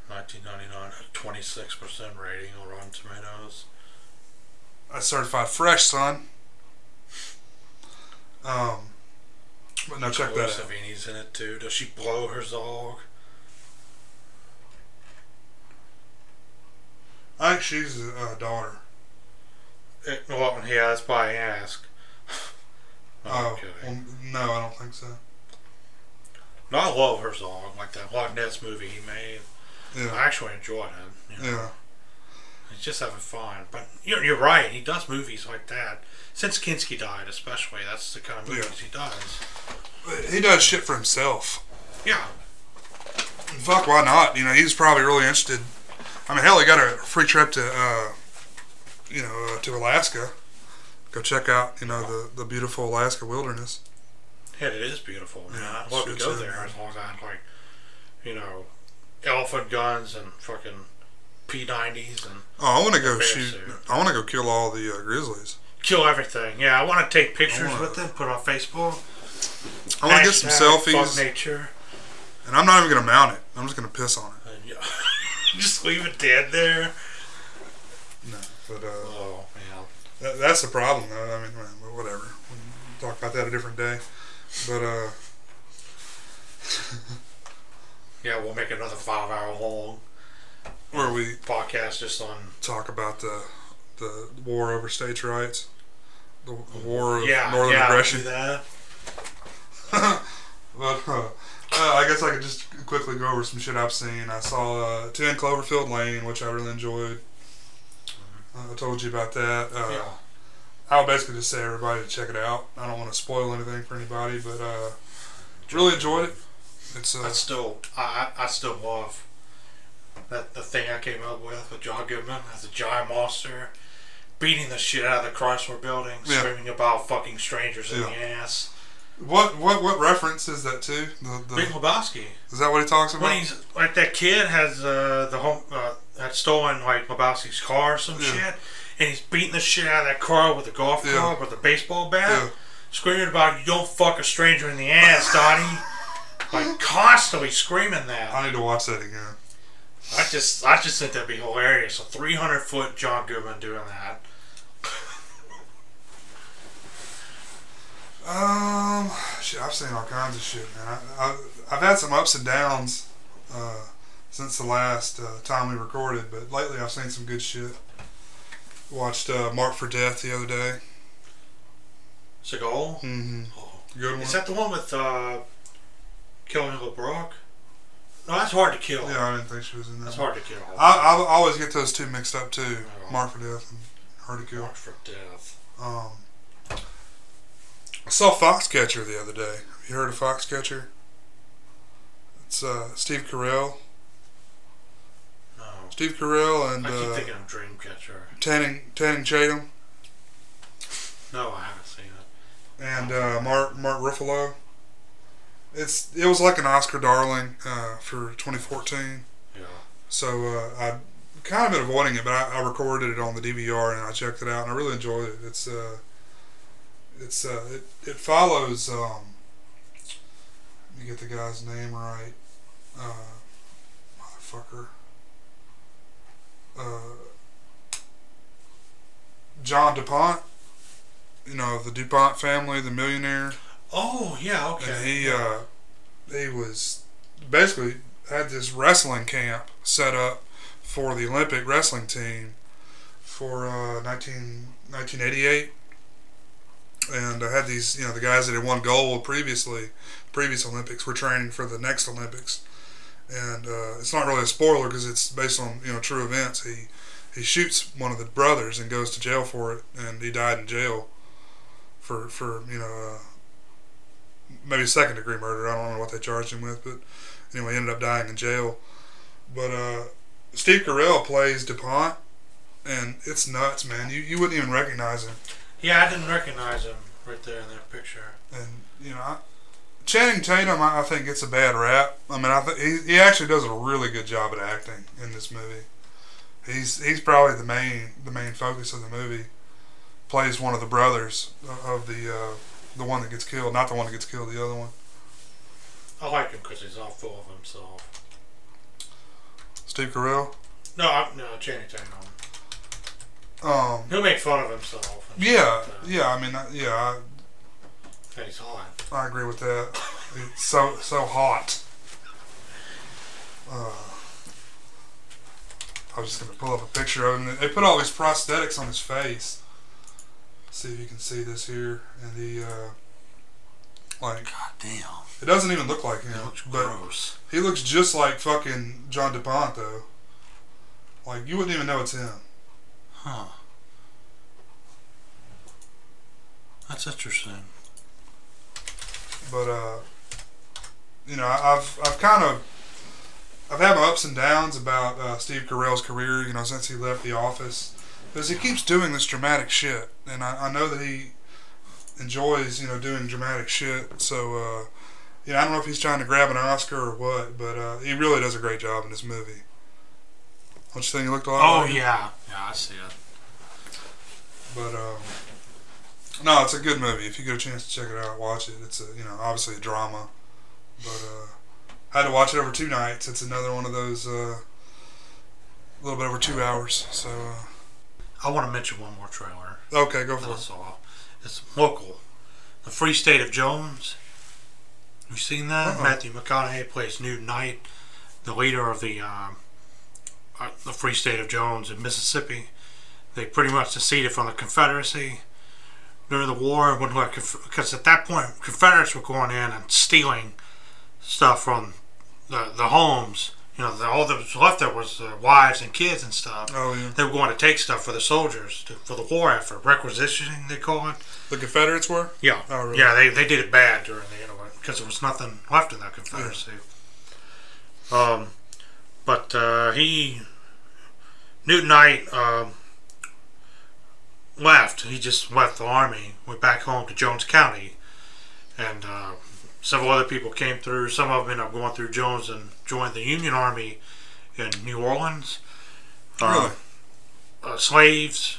1999, 26% rating on Rotten Tomatoes. That's certified fresh, son. Um, but no, check Chloe that out. Sevigny's in it too. Does she blow her Zog? I think she's a uh, daughter. It, well, yeah, that's why I ask. No, Oh, well, no, I don't think so. No, I love her song, like that Loch Ness movie he made. I actually enjoyed it. You know? yeah, He's just having fun. But you're, you're right, he does movies like that. Since Kinski died, especially, that's the kind of movies Yeah. he does. He does shit for himself. Yeah, Fuck, why not? You know, he's probably really interested. I mean, hell, he got a free trip to, uh, you know, uh, to Alaska. Go check out, you know, the the beautiful Alaska wilderness. yeah, it is beautiful. Man. Yeah, I'd love to go there man. as long as I had, like, you know, elephant guns and fucking P90s and Oh, I want to go shoot. suit. I want to go kill all the uh, grizzlies. kill everything. Yeah, I want to take pictures wanna- with them, put on Facebook. I want to get some selfies, nature. and I'm not even gonna mount it. I'm just gonna piss on it. And, yeah, just leave it dead there. No, but uh, Oh man. that, that's the problem, though. I mean, whatever. We'll talk about that a different day. But uh, Yeah, we'll make another five hour long. Where we podcast just on talk about the the war over states' rights, the, the war of yeah northern yeah aggression. that. but uh, I guess I could just quickly go over some shit I've seen. I saw uh, Ten Cloverfield Lane, which I really enjoyed. Uh, I told you about that. Uh, yeah. I'll basically just say everybody to check it out. I don't want to spoil anything for anybody, but uh, really enjoyed it. It's uh, I still I I I still love that the thing I came up with with John Goodman as a giant monster beating the shit out of the Chrysler building, Yeah. screaming about fucking strangers in the ass. what what what reference is that to? The, the, Big Lebowski. is that what he talks about? When he's like that kid has uh, the home uh, had stolen like Lebowski's car or some Yeah. shit, and he's beating the shit out of that car with a golf Yeah. club with a baseball bat, Yeah. screaming about "You don't fuck a stranger in the ass, Donnie." like constantly screaming that. I need to watch that again. I just I just think that'd be hilarious. A 300 foot John Goodman doing that. Um, shit, I've seen all kinds of shit, man. I, I've had some ups and downs uh, since the last uh, time we recorded, but lately I've seen some good shit. Watched uh, Mark for Death the other day. Seagal. Mm-hmm. Oh. Good one. Is that the one with uh, killing LeBrock? No, that's hard to kill. yeah, I didn't think she was in that. That's one. hard to kill. I, I always get those two mixed up too. Oh. Mark for Death and Hard to Kill. Marked for death. Um, I saw Foxcatcher the other day. Have you heard of Foxcatcher? It's uh, Steve Carell. No. Steve Carell and I keep uh, thinking of Dreamcatcher. Channing Channing Tatum. No, I haven't seen it. and uh, Mark Mark Ruffalo. It's it was like an Oscar darling uh, for 2014. Yeah. So uh, I kind of been avoiding it, but I, I recorded it on the DVR and I checked it out, and I really enjoyed it. It's uh, it's uh, it, it follows. Um, let me get the guy's name right. Uh, motherfucker. Uh, John DuPont. You know the DuPont family, the millionaire. Oh yeah. Okay. And he uh, he was basically had this wrestling camp set up for the Olympic wrestling team for uh, 19, 1988. And I had these, you know, the guys that had won gold previously, previous Olympics, were training for the next Olympics. And uh, it's not really a spoiler because it's based on, you know, true events. He he shoots one of the brothers and goes to jail for it, and he died in jail for for you know uh, maybe second degree murder. I don't know what they charged him with, but anyway, he ended up dying in jail. But uh, Steve Carell plays DuPont, and it's nuts, man. You you wouldn't even recognize him. Yeah, I didn't recognize him right there in that picture. And you know, I, Channing Tatum, I, I think gets a bad rap. I mean, I think he he actually does a really good job at acting in this movie. He's he's probably the main the main focus of the movie. Plays one of the brothers of the uh, the one that gets killed, not the one that gets killed, the other one. I like him because he's all full of himself. Steve Carell. No, I, no, Channing Tatum. Um, He'll make fun of himself. yeah, yeah. I mean, yeah, I, And he's hot. I agree with that. It's so so hot. Uh, I was just gonna pull up a picture of him. They put all these prosthetics on his face. See if you can see this here, and the uh, like God damn. it doesn't even look like him, looks but gross. he looks just like fucking John DuPont though. Like you wouldn't even know it's him. Huh. That's interesting. but uh, you know, I've I've kind of I've had my ups and downs about uh, Steve Carell's career. You know, since he left The Office, because he keeps doing this dramatic shit, and I, I know that he enjoys you know doing dramatic shit. So uh, you know, I don't know if he's trying to grab an Oscar or what, but uh, he really does a great job in this movie. Don't you think he looked a lot? Oh like yeah, yeah, I see it. But um, no, it's a good movie. If you get a chance to check it out, watch it. It's a you know obviously a drama, but uh, I had to watch it over two nights. It's another one of those uh, a little bit over two hours. So uh, I want to mention one more trailer okay, go for I it. saw. It's local. The Free State of Jones. You seen that? Uh-uh. Matthew McConaughey plays Newt Knight, the leader of the um, uh, the Free State of Jones in Mississippi. They pretty much seceded from the Confederacy during the war when because at that point Confederates were going in and stealing stuff from the the homes. You know, the, all that was left there was uh, wives and kids and stuff. Oh yeah. They were going to take stuff for the soldiers to, for the war effort, requisitioning they call it. The Confederates were. Yeah, Oh, really? yeah, they, they did it bad during the know because there was nothing left in that Confederacy. Um, but uh, he Newton Knight um, left. He just left the army, went back home to Jones County, and uh, several other people came through. Some of them ended up going through Jones and joined the Union Army in New Orleans. Really? uh, slaves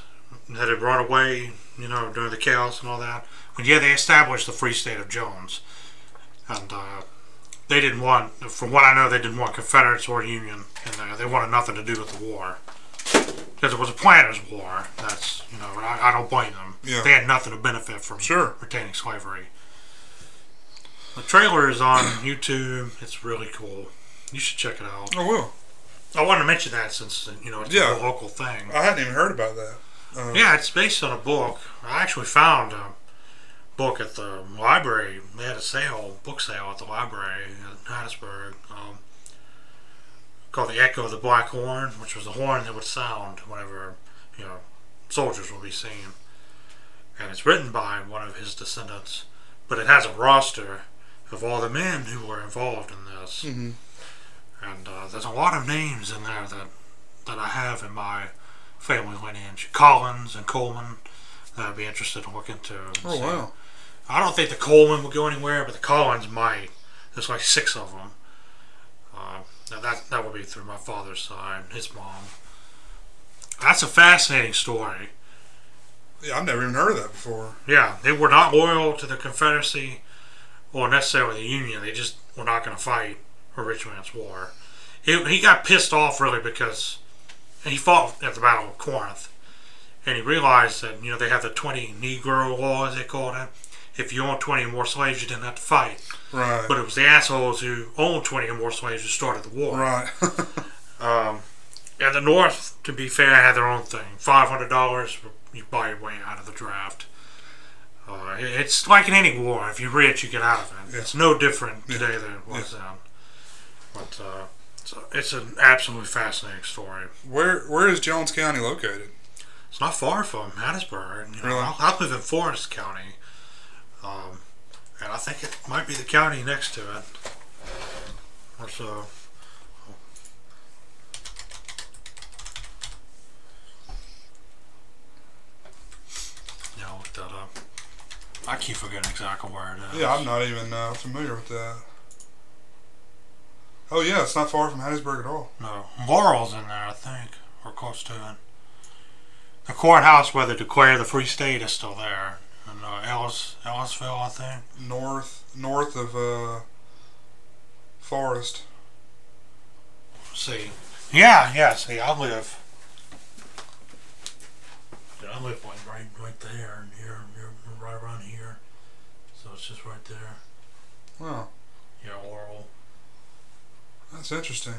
that had run away, you know, during the chaos and all that. But yeah, they established the Free State of Jones, and uh, they didn't want, from what I know, they didn't want Confederates or Union, and uh, they wanted nothing to do with the war because it was a planters' war. That's you know, I, I don't blame them. Yeah. They had nothing to benefit from Sure. retaining slavery. The trailer is on YouTube. It's really cool. You should check it out. I will. I wanted to mention that since you know it's Yeah. a local thing. I hadn't even heard about that. Uh, Yeah, it's based on a book. I actually found a book at the library. They had a sale, book sale at the library in Hattiesburg, um, called "The Echo of the Black Horn," which was the horn that would sound whenever you know soldiers would be seen. And it's written by one of his descendants, but it has a roster of all the men who were involved in this. mhm. And uh, there's a lot of names in there that that I have in my family lineage. Collins and Coleman that I'd be interested in looking into. and Oh see. wow. I don't think the Coleman will go anywhere, but the Collins might. There's like six of them. Uh, now that that would be through my father's side, his mom. That's a fascinating story. Yeah, I've never even heard of that before. Yeah, they were not loyal to the Confederacy or necessarily the Union. They just were not going to fight a rich man's war. He, he got pissed off really because he fought at the Battle of Corinth, and he realized that you know they have the twenty Negro law as they called it. If you own twenty or more slaves, you didn't have to fight. Right. But it was the assholes who owned twenty or more slaves who started the war. right. Um, and the North, to be fair, had their own thing. Five hundred dollars, you buy your way out of the draft. Uh, it's like in any war. If you're rich, you get out of it. Yeah. It's no different Yeah. today than it was then. But uh, it's, a, it's an absolutely fascinating story. where Where is Jones County located? It's not far from Hattiesburg. You know, Really? I, I live in Forrest County, um, and I think it might be the county next to it. Or so. Yeah, I'll look that up. I keep forgetting exactly where it is. Yeah, I'm not even uh, familiar with that. Oh yeah, it's not far from Hattiesburg at all. No, Laurel's in there, I think, or close to it. The courthouse where they declare the Free State is still there, in uh, Ellis, Ellisville, I think. North north of uh, Forrest. see. Yeah, yeah. See, I live. Yeah, I live like right, right there, and here, here, right around here. So it's just right there. Wow, Yeah, Laurel. that's interesting.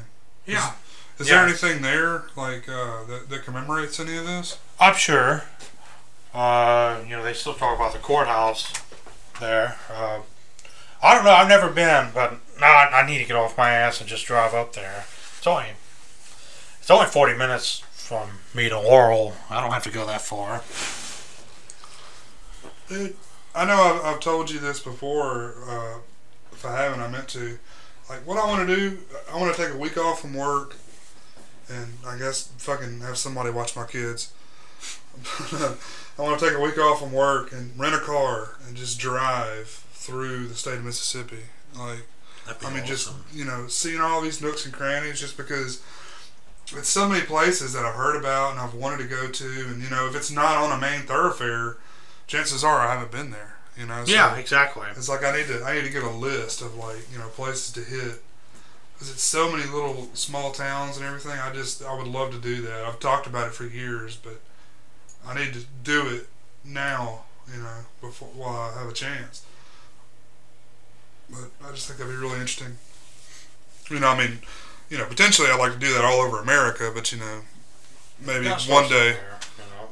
Yeah, Is Yeah. there anything there like uh, that, that commemorates any of this? I'm sure. Uh, you know, they still talk about the courthouse there. Uh, I don't know. I've never been, but now I, I need to get off my ass and just drive up there. It's only it's only 40 minutes from me to Laurel. I don't have to go that far. Dude, I know I've, I've told you this before. Uh, if I haven't, I meant to. Like, what I want to do, I want to take a week off from work, and I guess fucking have somebody watch my kids. I want to take a week off from work and rent a car and just drive through the state of Mississippi. Like, I mean, just you know, seeing all these nooks and crannies, just because it's so many places that I've heard about and I've wanted to go to, and you know, if it's not on a main thoroughfare, chances are I haven't been there. You know, so yeah, exactly. it's like I need to I need to get a list of like you know places to hit. Cause it's so many little small towns and everything. I just I would love to do that. I've talked about it for years, but I need to do it now. You know, before while I have a chance. But I just think that'd be really interesting. You know, I mean, you know, potentially I'd like to do that all over America, but you know, maybe one day, somewhere, you know.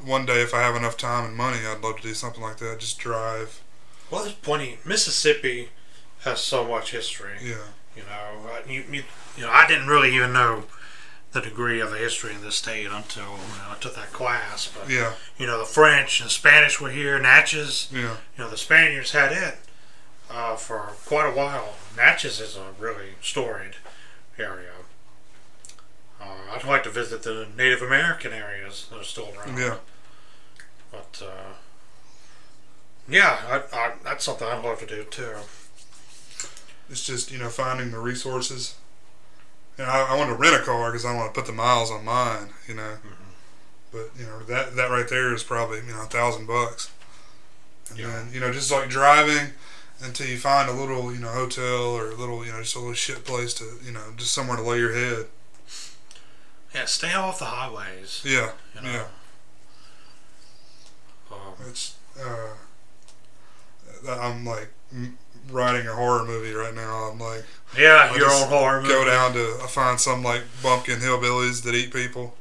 One day if I have enough time and money, I'd love to do something like that. Just drive. Well, there's plenty. Mississippi has so much history. Yeah. You know, I- you, you, you know, I didn't really even know the degree of the history of this state until you know, I took that class. But Yeah. you know, the French and Spanish were here. Natchez, Yeah. you know, the Spaniards had it uh, for quite a while. Natchez is a really storied area. Uh, I'd like to visit the Native American areas that are still around. Yeah. But uh, yeah, I, I, that's something I'd love to do too. It's just you know finding the resources. And I, I want to rent a car because I want to put the miles on mine. You know. But you know that that right there is probably you know a thousand bucks. And Yeah. then you know just like driving until you find a little you know hotel or a little you know just a little shit place to you know just somewhere to lay your head. Yeah, stay off the highways. Yeah. You know. Yeah. Um, It's uh, I'm like writing a horror movie right now. I'm like yeah, I your own horror movie. go down to I find some like bumpkin hillbillies that eat people.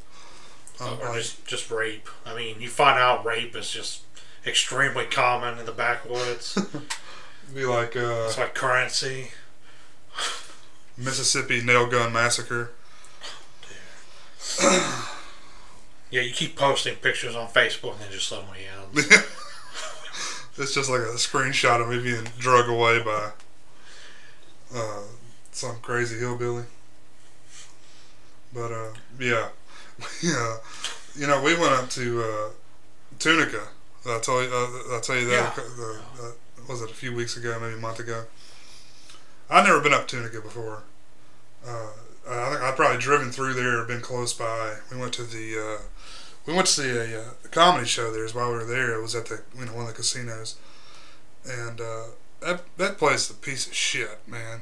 I'm or like, just, just rape. I mean, you find out rape is just extremely common in the backwoods. be like uh, it's like currency. Mississippi nail gun massacre. Yeah, you keep posting pictures on Facebook and then just suddenly ends. it's just like a screenshot of me being drug away by uh, some crazy hillbilly. But uh, yeah, yeah, you know, we went up to uh, Tunica. I told you, uh, I tell you that. Yeah. Uh, uh, was it a few weeks ago, maybe a month ago? I've never been up Tunica before. Uh, I think I've probably driven through there, or been close by. We went to the uh, we went to see a, uh, a comedy show there. Is while we were there. It was at the you know one of the casinos, and uh, that that place is a piece of shit, man.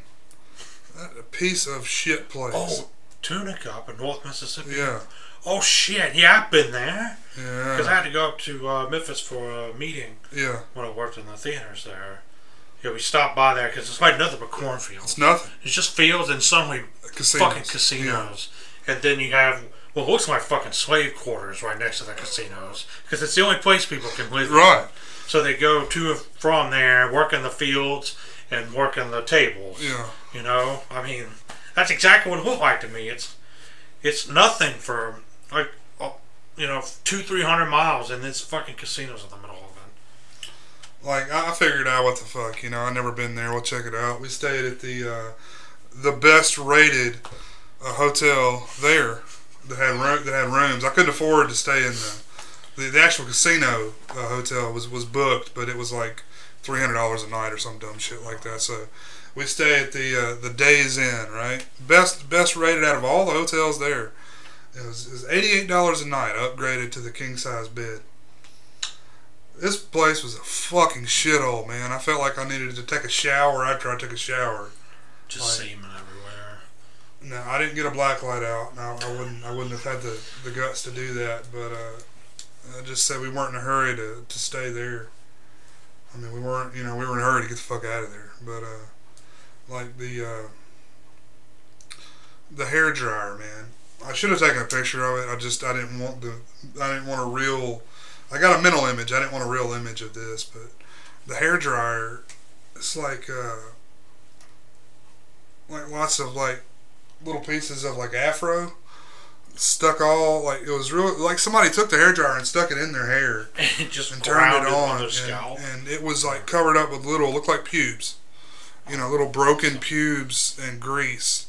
That, a piece of shit place. Oh, Tunica up in North Mississippi. yeah, Oh shit! Yeah, I've been there Yeah. because I had to go up to uh, Memphis for a meeting yeah. when I worked in the theaters there. Yeah, we stopped by there because it's like nothing but cornfields. It's nothing. It's just fields and suddenly Casinos. fucking casinos. And then you have well, it looks like fucking slave quarters right next to the casinos because it's the only place people can live. Yeah. Right. So they go to and from there, work in the fields and work in the tables. Yeah. You know, I mean, that's exactly what it looked like to me. It's it's nothing for like oh, you know two three hundred miles, and it's fucking casinos in the middle. Like I figured out what the fuck. You know, I never been there. We'll check it out. We stayed at the uh, the best rated uh, hotel there that had room, that had rooms. I couldn't afford to stay in the the, the actual casino uh, hotel was was booked, but it was like three hundred dollars a night or some dumb shit like that. So we stay at the uh, the Days Inn, right? Best best rated out of all the hotels there. It was, it was eighty eight dollars a night, upgraded to the king size bed. This place was a fucking shithole, man. I felt like I needed to take a shower after I took a shower. Just Like- semen everywhere. No, I didn't get a black light out. No, I wouldn't. I wouldn't have had the, the guts to do that. But uh, I just said we weren't in a hurry to, to stay there. I mean, we weren't. You know, we were in a hurry to get the fuck out of there. But uh, like the uh, the hair dryer, man. I should have taken a picture of it. I just I didn't want the I didn't want a real. I got a mental image. I didn't want a real image of this. But the hair dryer, it's like uh, like lots of like little pieces of like afro stuck all like it was real like somebody took the hair dryer and stuck it in their hair And just and turned it on their and, scalp. and it was like covered up with little looked like pubes you know little broken pubes and grease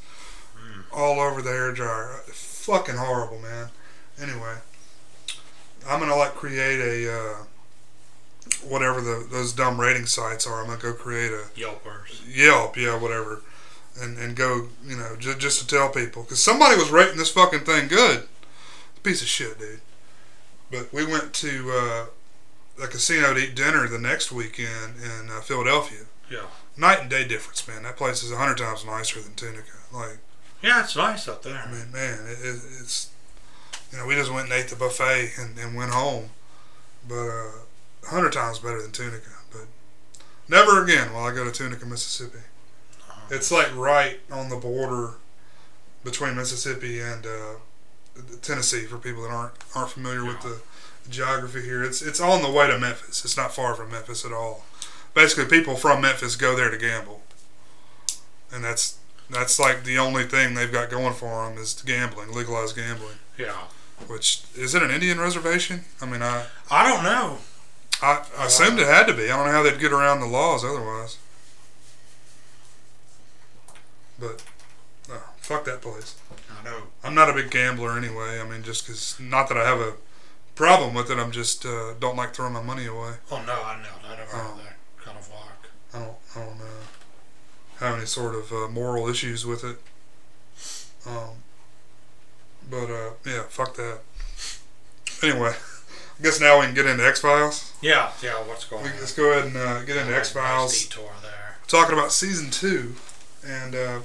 all over the hair dryer fucking horrible man anyway i'm gonna like create a uh, whatever the those dumb rating sites are i'm gonna go create a Yelpers. Yelp, yeah, whatever, and and go, you know, just just to tell people because somebody was rating this fucking thing good. Piece of shit, dude. But we went to uh, the casino to eat dinner the next weekend in uh, Philadelphia. Yeah. Night and day difference, man. That place is a hundred times nicer than Tunica. Like, Yeah, it's nice up there. I mean, man, it, it, it's you know, we just went and ate the buffet and, and went home, but uh, a hundred times better than Tunica. But never again will I go to Tunica, Mississippi. It's like right on the border between Mississippi and uh, Tennessee. For people that aren't aren't familiar with the geography here, it's it's on the way to Memphis. It's not far from Memphis at all. Basically, people from Memphis go there to gamble, and that's that's like the only thing they've got going for them is gambling, legalized gambling. Yeah. Which is it an Indian reservation? I mean, I I don't know. I, I assumed it had to be. I don't know how they'd get around the laws otherwise. But no, fuck that place. I know. I'm not a big gambler anyway. I mean, just because not that I have a problem with it. I'm just uh, don't like throwing my money away. Oh no, I know. I never Oh. had that kind of luck. I don't I don't uh, have any sort of uh, moral issues with it. Um, but uh, yeah, fuck that. Anyway, I guess now we can get into X Files. Yeah, yeah. What's going We on? Let's go ahead and uh, get into X Nice Files. detour there. talking about season two, and uh,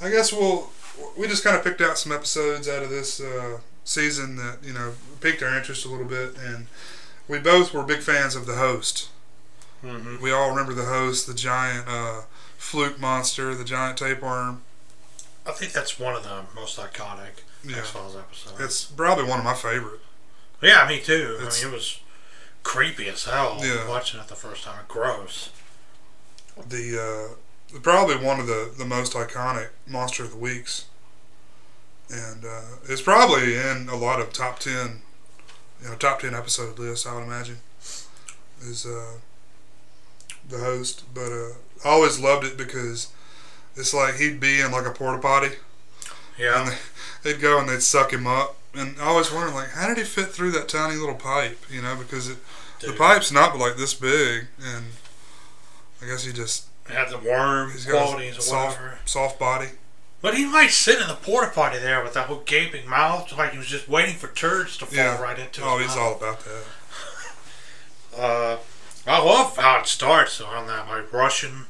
I guess we'll we just kind of picked out some episodes out of this uh, season that you know piqued our interest a little bit, and we both were big fans of the host. Mm-hmm. We all remember the host, the giant uh, fluke monster, the giant tapeworm. I think that's one of the most iconic Yeah, X Files episodes. it's probably one of my favorite. yeah, me too. I mean, it was creepy as hell Yeah. watching it the first time. Gross. The uh, probably one of the the most iconic monster of the weeks, and uh, it's probably in a lot of top ten, you know, top ten episode lists. I would imagine is uh, the host, but uh, I always loved it because it's like he'd be in like a porta potty, Yeah. and they, they'd go and they'd suck him up, and I always wondered like how did he fit through that tiny little pipe, you know, because it, the pipe's not like this big, and I guess he just had the worm He's got qualities a or soft, whatever. soft body. But he might sit in the porta potty there with that whole gaping mouth, like he was just waiting for turds to fall Yeah. right into it. Oh, his he's mouth. all about that. Uh, I love how it starts on that like Russian.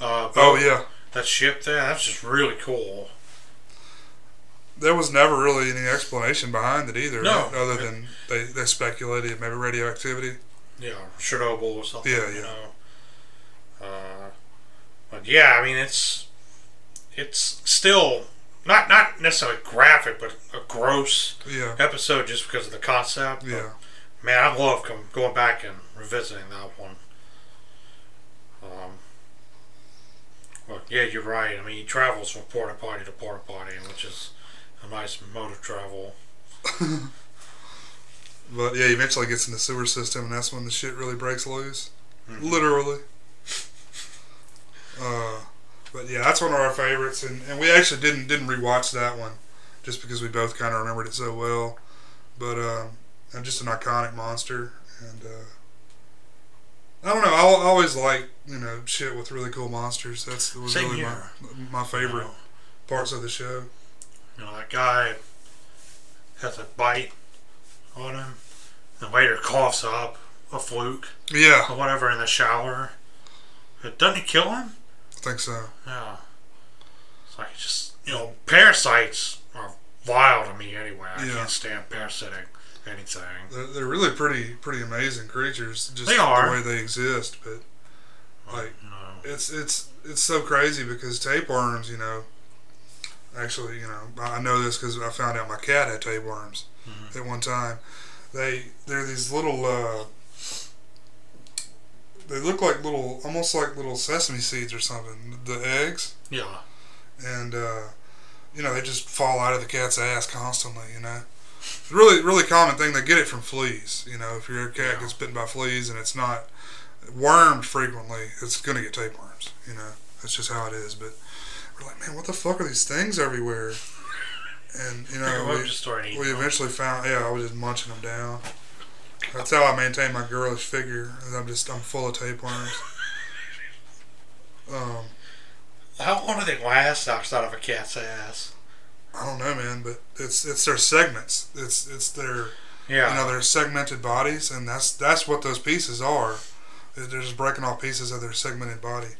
Uh, Oh yeah, that ship there. That's just really cool. There was never really any explanation behind it either, No. right? other than they, they speculated maybe radioactivity. Yeah, Chernobyl or something. Yeah, You yeah. know. Uh, but yeah, I mean it's it's still not not necessarily graphic, but a gross Yeah, episode just because of the concept. But, yeah, Man, I love com- going back and revisiting that one. Um, well, yeah, you're right. I mean, he travels from porta potty to porta potty, which is a nice mode of travel. but yeah, eventually gets in the sewer system, and that's when the shit really breaks loose, Mhm. literally. Uh, but yeah, that's one of our favorites, and, and we actually didn't didn't rewatch that one, just because we both kind of remembered it so well. But um, just an iconic monster, and uh, I don't know. I al- always like you know shit with really cool monsters. That's was Same really here. my my favorite parts of the show. You know, that guy has a bite on him. The waiter coughs up a fluke Yeah, or whatever in the shower. But doesn't kill him? I think so. Yeah. It's like just you know, parasites are vile to me anyway. I Yeah. can't stand parasitic anything. They're, they're really pretty pretty amazing creatures. Just They are. the way they exist, but Like- know, it's it's it's so crazy because tapeworms, you know. Actually, you know, I know this because I found out my cat had tapeworms Mhm. at one time. They they're these little. Uh, they look like little, almost like little sesame seeds or something. The eggs, yeah. and uh, you know, they just fall out of the cat's ass constantly. You know, it's a really really common thing. They get it from fleas. You know, if your cat Yeah. gets bitten by fleas and it's not wormed frequently, it's gonna get tapeworms. You know, that's just how it is. But we're like, man, what the fuck are these things everywhere? And you know, we, just start eating we eventually found. Yeah, I was just munching them down. That's how I maintain my girlish figure. I'm just I'm full of tapeworms. Um, How long do they last outside of a cat's ass? I don't know, man, but it's it's their segments. It's it's their Yeah. you know their segmented bodies, and that's that's what those pieces are. They're just breaking off pieces of their segmented body,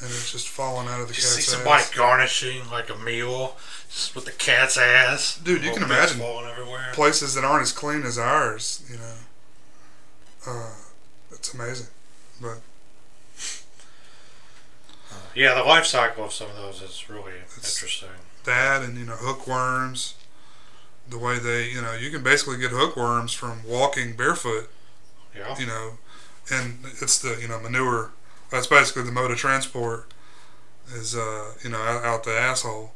and it's just falling out of the you cat's see ass. somebody garnishing like a meal just with the cat's ass. Dude, you can imagine falling everywhere. Places that aren't as clean as ours, you know. Uh, it's amazing, but Yeah, the life cycle of some of those is really It's- interesting. that and you know hookworms. The way they, you know, you can basically get hookworms from walking barefoot. Yeah. You know, and it's the you know manure. That's basically the mode of transport. Is uh you know out, out the asshole.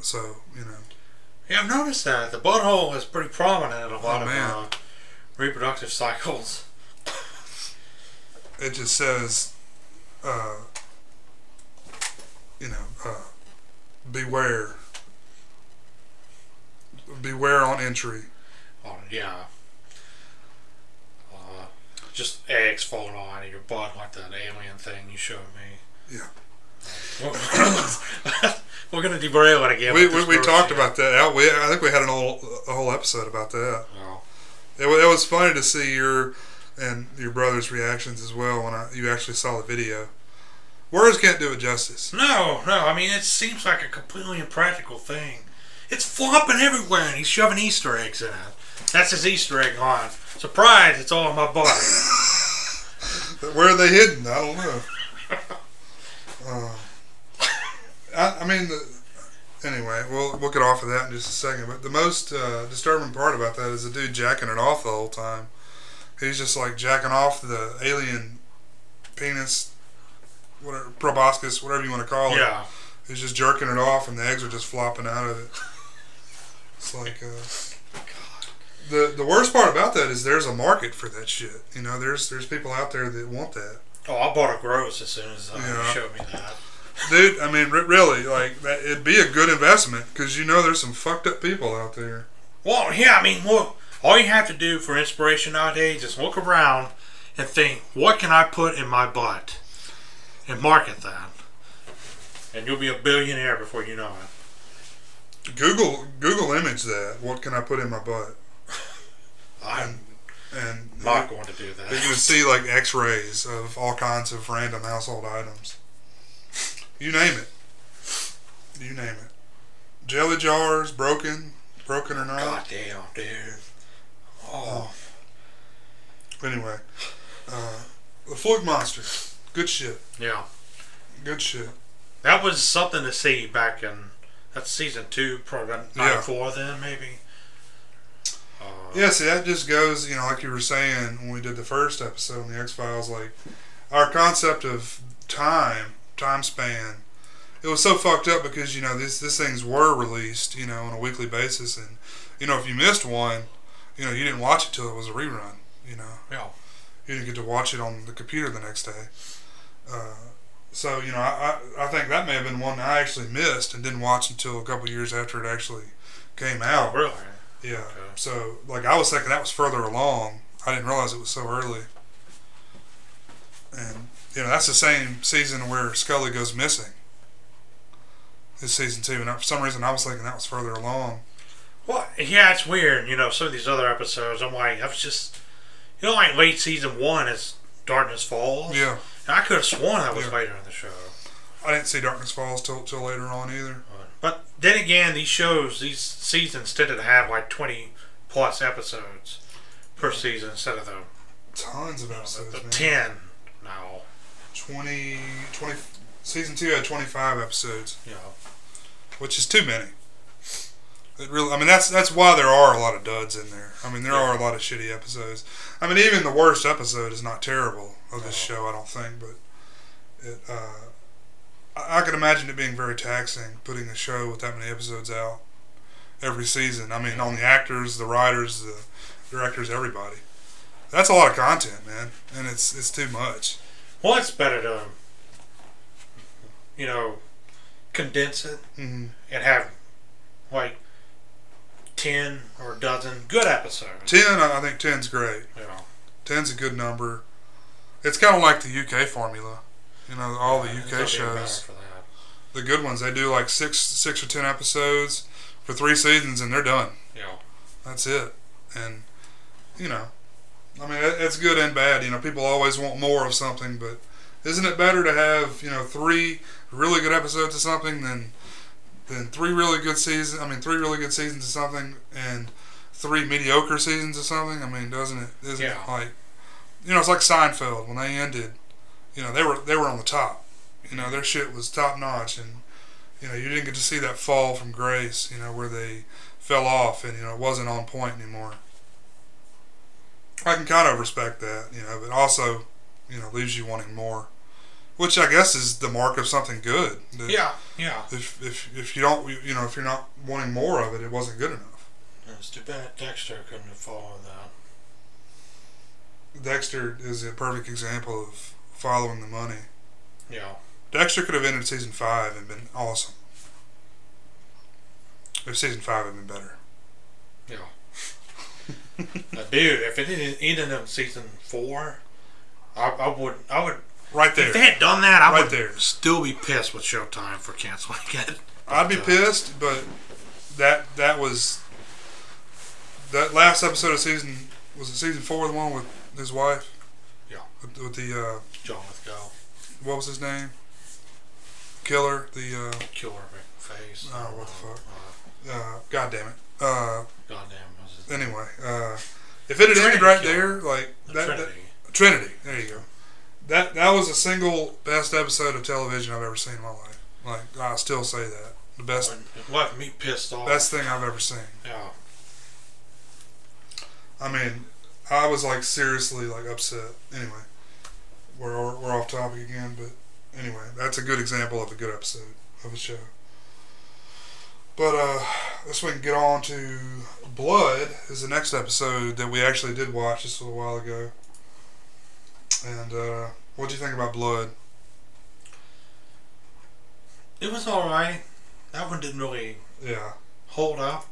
So you know Yeah, I've noticed that the butthole is pretty prominent in a lot Oh, of man. uh, reproductive cycles. it just says, uh, you know, uh, beware. Beware on entry. Oh yeah. Just eggs falling out of your butt like that alien thing you showed me. Yeah. We're gonna derail it again. we we, we talked shit. about that. I- We, I think we had an whole, a whole episode about that. Oh, It, it was funny to see your and your brother's reactions as well when I, you actually saw the video. Words can't do it justice. No, no. I mean, it seems like a completely impractical thing. It's flopping everywhere, and he's shoving Easter eggs in it. That's his Easter egg line. Surprise! It's all in my body. Where are they hidden? I don't know. Uh, I, I mean, the, anyway, we'll we'll get off of that in just a second. But the most uh, disturbing part about that is the dude jacking it off the whole time. He's just like jacking off the alien penis, whatever proboscis, whatever you want to call it. yeah. He's just jerking it off, and the eggs are just flopping out of it. It's like uh, the the worst part about that is there's a market for that shit. You know, there's there's people out there that want that. Oh, I bought a gross as soon as uh, you showed me that. Dude, I mean, re- really, like that, it'd be a good investment because you know there's some fucked up people out there. Well, yeah. I mean, look. All you have to do for inspiration nowadays is look around and think, what can I put in my butt, and market that, and you'll be a billionaire before you know it. Google Google image that. What can I put in my butt? I'm And not going to do that. you're gonna see like X-rays of all kinds of random household items. You name it. You name it. Jelly jars, broken, broken or not. God damn, dude. Oh, Anyway, uh, the Fluke Monster, good shit. yeah. Good shit. That was something to see back in that's season two, probably Yeah. four. then maybe. Uh, Yeah, see, that just goes, you know, like you were saying when we did the first episode on the X Files, like our concept of time, time span, it was so fucked up because you know these these things were released, you know, on a weekly basis, and you know if you missed one, you know you didn't watch it till it was a rerun, you know, Yeah. you didn't get to watch it on the computer the next day. Uh, so you know, I, I I think that may have been one I actually missed and didn't watch until a couple years after it actually came Oh, out. really? Yeah. Okay. So, like, I was thinking that was further along. I didn't realize it was so early. And, you know, that's the same season where Scully goes missing. This season two. And for some reason, I was thinking that was further along. Well, yeah, it's weird. You know, some of these other episodes, I'm like, I was just, you know, like late season one is Darkness Falls. Yeah. And I could have sworn that was Yeah. later in the show. I didn't see Darkness Falls till, till later on either. But then again, these shows, these seasons tended to have like 20 plus episodes per season instead of the, Tons of the, episodes, the man. 10 now. 20, 20, season two had 25 episodes, know. which is too many. It really, I mean, that's that's why there are a lot of duds in there. I mean, there are a lot of shitty episodes. I mean, even the worst episode is not terrible of this No. show, I don't think, but it. Uh, I, I can imagine it being very taxing putting a show with that many episodes out every season. I mean, on the actors, the writers, the directors, everybody. That's a lot of content, man, and it's it's too much. Well, it's better to, you know, condense it hmm and have like 10 or a dozen good episodes. Ten, I think ten's great. Know. Ten's a good number. It's kind of like the UK formula. You know, all the UK it's gonna be better shows, the good ones, they do like six, six or ten episodes for three seasons, and they're done. Yeah. That's it. And you know, I mean, it- it's good and bad. You know, people always want more of something, but isn't it better to have you know three really good episodes of something than than three really good seasons? I mean, three really good seasons of something and three mediocre seasons of something. I mean, doesn't it? Isn't Yeah. it like you know? It's like Seinfeld when they ended. You know, they were they were on the top. You know, their shit was top notch, and you know, you didn't get to see that fall from grace. You know, where they fell off and you know it wasn't on point anymore. I can kind of respect that, you know, but also, you know, leaves you wanting more, which I guess is the mark of something good. Yeah, yeah. If if if you don't, you know, if you're not wanting more of it, it wasn't good enough. It's too bad Dexter couldn't have followed that. Dexter is a perfect example of following the money. Yeah. Dexter could have ended season five and been awesome. If season five had been better. Yeah. dude, if it didn't ended in season four, I, I would, I would. Right there. If they had done that, I Right would there. still be pissed with Showtime for canceling it. I'd be uh, pissed, but that that was that last episode of season was it season four the one with his wife? Yeah. With, with the uh, John Lithgow, what was his name? Killer. The killer face. Oh, what the fuck? Uh, uh, uh, God damn it. Uh, goddamn, was it anyway, uh, if it had ended right Killer. there, like the that, that Trinity? Trinity. There you go. That that was the single best episode of television I've ever seen in my life. Like I still say that the best It left me pissed off. best thing I've ever seen. yeah. I mean, I was like seriously like upset. Anyway, we're we're off topic again, but anyway, that's a good example of a good episode of a show. But uh, this we can get on to Blood is the next episode that we actually did watch just a little while ago. And uh, what do you think about Blood? It was all right. That one didn't really Yeah, hold up.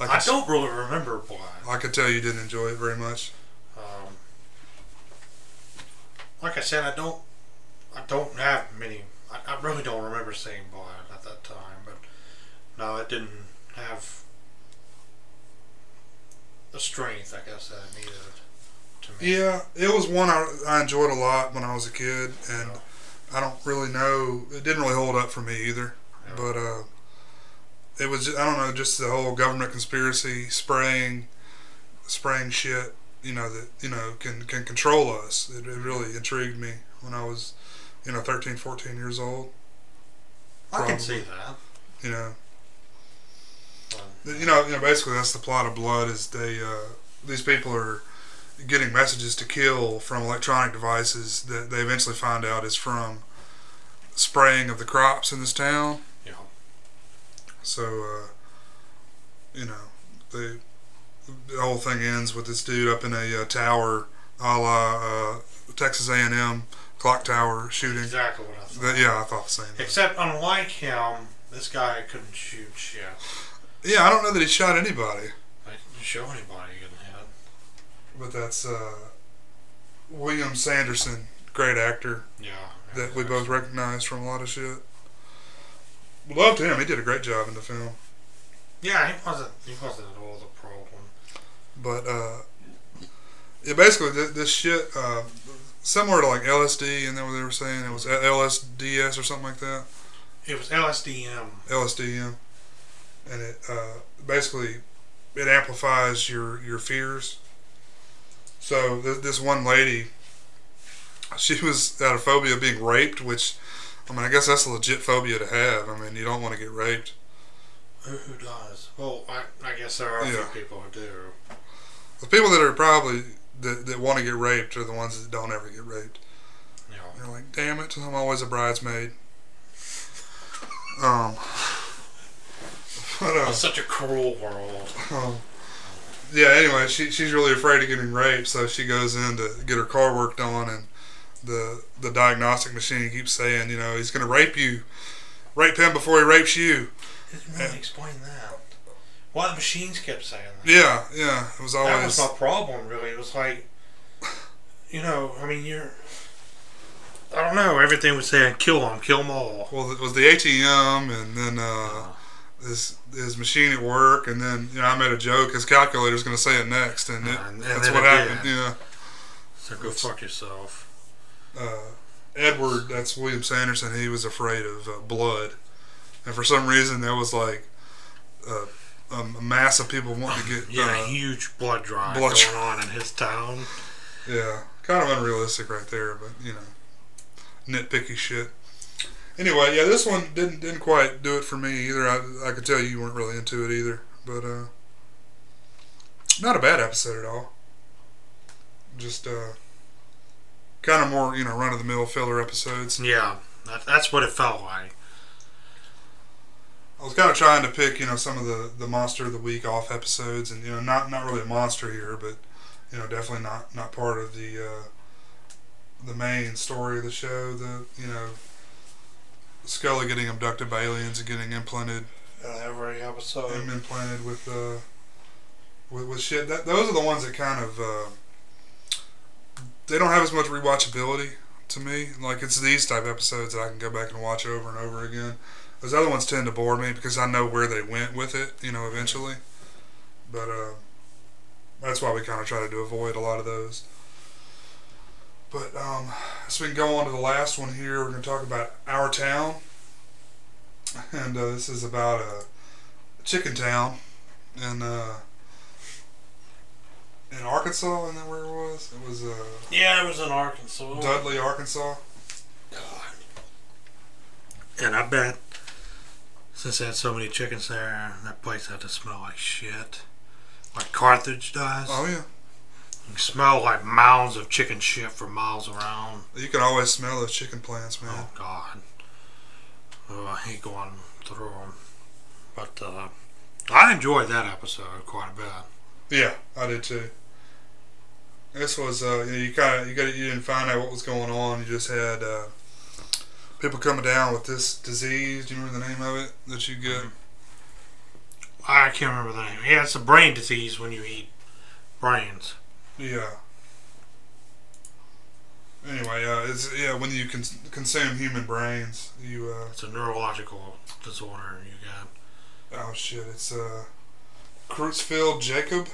like I don't really remember Blood. I could tell you didn't enjoy it very much. Um, like I said, I don't, I don't have many. I, I really don't remember seeing Blood at that time, but no, it didn't have the strength, I guess, that it needed to me. Yeah, it was one I, I enjoyed a lot when I was a kid, and I don't really know. It didn't really hold up for me either. Yeah. But uh, it was I don't know, just the whole government conspiracy, spraying, spraying shit. You know that you know can can control us. It, it really intrigued me when I was, you know, 13, 14 years old. I can see that. You know, Um, you know, you know, basically that's the plot of Blood. Is they uh, these people are getting messages to kill from electronic devices that they eventually find out is from spraying of the crops in this town. Yeah. So, uh, you know, they, the whole thing ends with this dude up in a uh, tower, a la uh, Texas A&M clock tower shooting. exactly what I thought. Yeah, I thought the same. thing. Except, unlike him, this guy couldn't shoot shit. Yeah, I don't know that he shot anybody, Like, show anybody getting hit. but that's uh, William Sanderson, great actor. Yeah. that we both recognize from a lot of shit. Loved him. He did a great job in the film. Yeah, he wasn't. He wasn't at all the problem. But uh, yeah, basically this, this shit uh, similar to like LSD, and then what they were saying it was LSDS or something like that. It was LSDM. LSDM, and it uh, basically it amplifies your your fears. So th- this one lady, she was had a phobia of being raped, which I mean I guess that's a legit phobia to have. I mean you don't want to get raped. Who, who does? Well, I, I guess there are a Yeah. few people who do. The people that are probably that, that want to get raped are the ones that don't ever get raped. Know. You're like, damn it, I'm always a bridesmaid. Um, but uh, such a cruel world. um, yeah. Anyway, she she's really afraid of getting raped, so she goes in to get her car worked on, and the the diagnostic machine keeps saying, you know, he's gonna rape you, rape him before he rapes you. Really explain that. Why the machines kept saying that. Yeah, yeah. It was always. That was my problem, really. It was like, you know, I mean, you're. I don't know. Everything was saying, kill them, kill them all. well, it was the ATM, and then uh, his his machine at work, and then you know I made a joke. His calculator's going to say it next, and, it, And- and that's what happened. did. Yeah, So go fuck yourself. uh, Edward, that's William Sanderson. He was afraid of uh, blood, and for some reason that was like uh, a mass of people wanting to get Yeah, uh, huge blood drive blood going on in his town. yeah, kind of unrealistic right there, but you know, nitpicky shit. anyway, yeah, this one didn't didn't quite do it for me either. I, I could tell you weren't really into it either, but uh, not a bad episode at all. Just uh, kind of more you know run of the mill filler episodes. Yeah, that, that's what it felt like. I was kind of trying to pick you know some of the the monster of the week off episodes, and you know not not really a monster here, but you know definitely not not part of the uh, the main story of the show. The you know Scully getting abducted by aliens and getting implanted Uh, every episode. him implanted with uh with, with shit. That those are the ones that kind of uh, they don't have as much rewatchability to me. Like it's these type episodes that I can go back and watch over and over again. Those other ones tend to bore me because I know where they went with it, you know, eventually. But uh, that's why we kind of try to avoid a lot of those. But um, so we can go on to the last one here. We're going to talk about our town, and uh, this is about a chicken town in uh, in Arkansas. Isn't that where it was? It was uh, Yeah, it was in Arkansas. Dudley, Arkansas. God. And I bet since they had so many chickens there, that place had to smell like shit. Like Carthage does. Oh yeah, You smell like mounds of chicken shit for miles around. you can always smell those chicken plants, man. Oh God. Oh, I hate going through them. But uh, I enjoyed that episode quite a bit. Yeah, I did too. This was uh, you, know, you kind of you got you didn't find out what was going on. You just had uh, people coming down with this disease. Do you remember the name of it that you get? I can't remember the name. Yeah, it's a brain disease when you eat brains. Yeah. Anyway, uh, it's yeah when you cons- consume human brains, you uh, It's a neurological disorder you got. oh shit, it's uh, Creutzfeldt Jakob.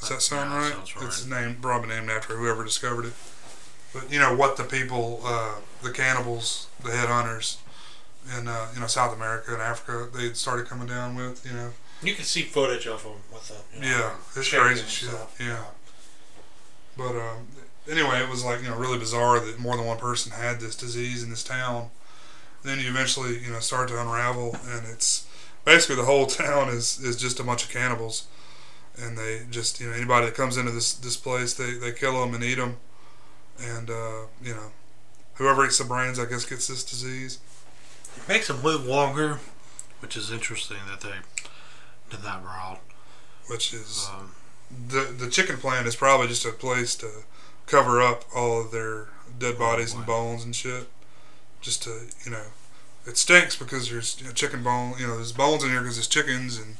Does that sound right? sounds right. It's named probably named after whoever discovered it. But you know what the people, uh, the cannibals, the headhunters in uh, you know South America and Africa, they started coming down with. You know, You can see footage of them with the you know, yeah, it's crazy shit. Yeah. But um, anyway, it was like you know really bizarre that more than one person had this disease in this town. Then you eventually you know start to unravel, and it's basically the whole town is is just a bunch of cannibals, and they just you know anybody that comes into this this place they they kill them and eat them, and uh, you know whoever eats the brains I guess gets this disease. It makes them live longer, which is interesting that they did that route. Which is Um, the the chicken plant is probably just a place to cover up all of their dead bodies and bones and shit. Just to you know, it stinks because there's you know, chicken bone. You know, there's bones in here because there's chickens and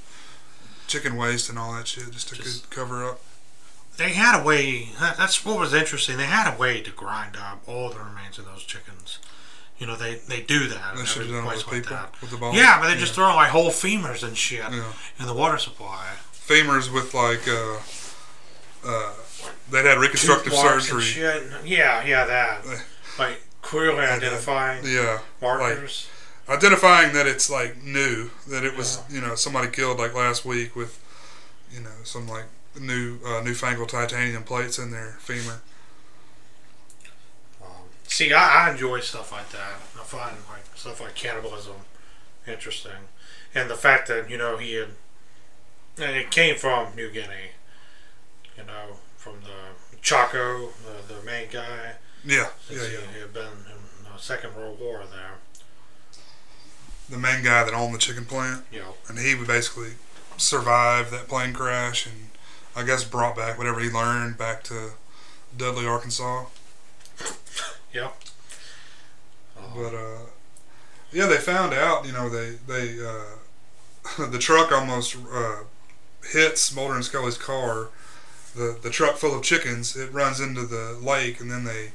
chicken waste and all that shit. Just to Just- cover up. They had a way. That, that's what was interesting. They had a way to grind up all the remains of those chickens. You know, they they do that. They should have done place with like that. with the bones. Yeah, but they just throw like whole femurs and shit Yeah. in the water supply. femurs with like uh, uh, they'd had reconstructive Tooth marks and surgery. Yeah, yeah, that. Uh, Like clearly identifying Yeah, markers. identifying that it's like new, that it was you know somebody killed like last week with you know some like new uh, newfangled titanium plates in their femur. Um, see, I, I enjoy stuff like that. I find like stuff like cannibalism interesting, and the fact that you know he had, and it came from New Guinea. You know, from the Chaco, the, the main guy. Yeah, yeah, he, yeah. he had been in the Second World War there. The main guy that owned the chicken plant, know, and he would basically survive that plane crash, and I guess brought back whatever he learned back to Dudley, Arkansas. yeah. But uh, yeah, they found out. You know, they they uh, the truck almost uh, hits Mulder and Scully's car. The the truck full of chickens. It runs into the lake, and then they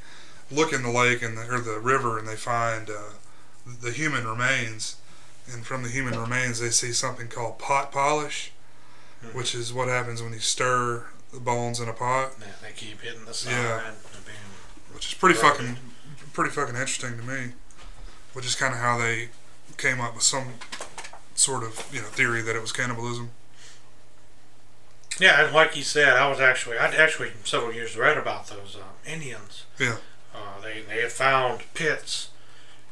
look in the lake and the, or the river, and they find uh, the human remains. And from the human remains, they see something called pot polish, Mhm. which is what happens when you stir the bones in a pot, Yeah, they keep hitting the side Yeah. which is pretty Right. fucking pretty fucking interesting to me. Which is kind of how they came up with some sort of you know theory that it was cannibalism. Yeah, and like you said, I was actually I'd actually several years read about those uh, Indians. Yeah. Uh, they they had found pits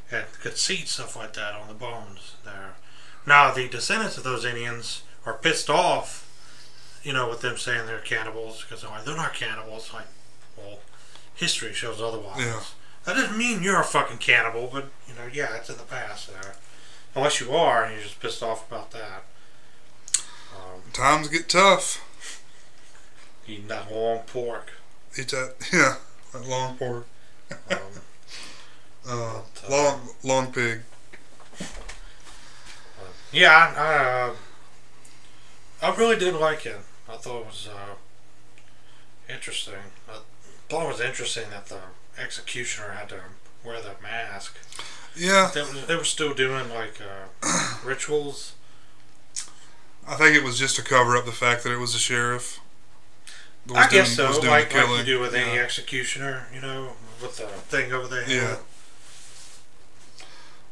and could see stuff like that on the bones there. Now the descendants of those Indians are pissed off, you know, with them saying they're cannibals because they're like they're not cannibals. Like, well, history shows otherwise. Yeah. That doesn't mean you're a fucking cannibal, but you know, yeah, it's in the past there. Unless you are, and you're just pissed off about that. Um, Times get tough. eating that long pork. Eat that, yeah, that long pork, Um, uh, But, uh, long long pig. yeah, I, I, really did like it. I thought it was uh, interesting. I thought it was interesting that the executioner had to wear the mask. Yeah, They, were- they were still doing like uh, rituals. I think it was just to cover up the fact that it was a sheriff. I guess doing- was so, like, like you do with any executioner, you know, with the thing over their head. Yeah.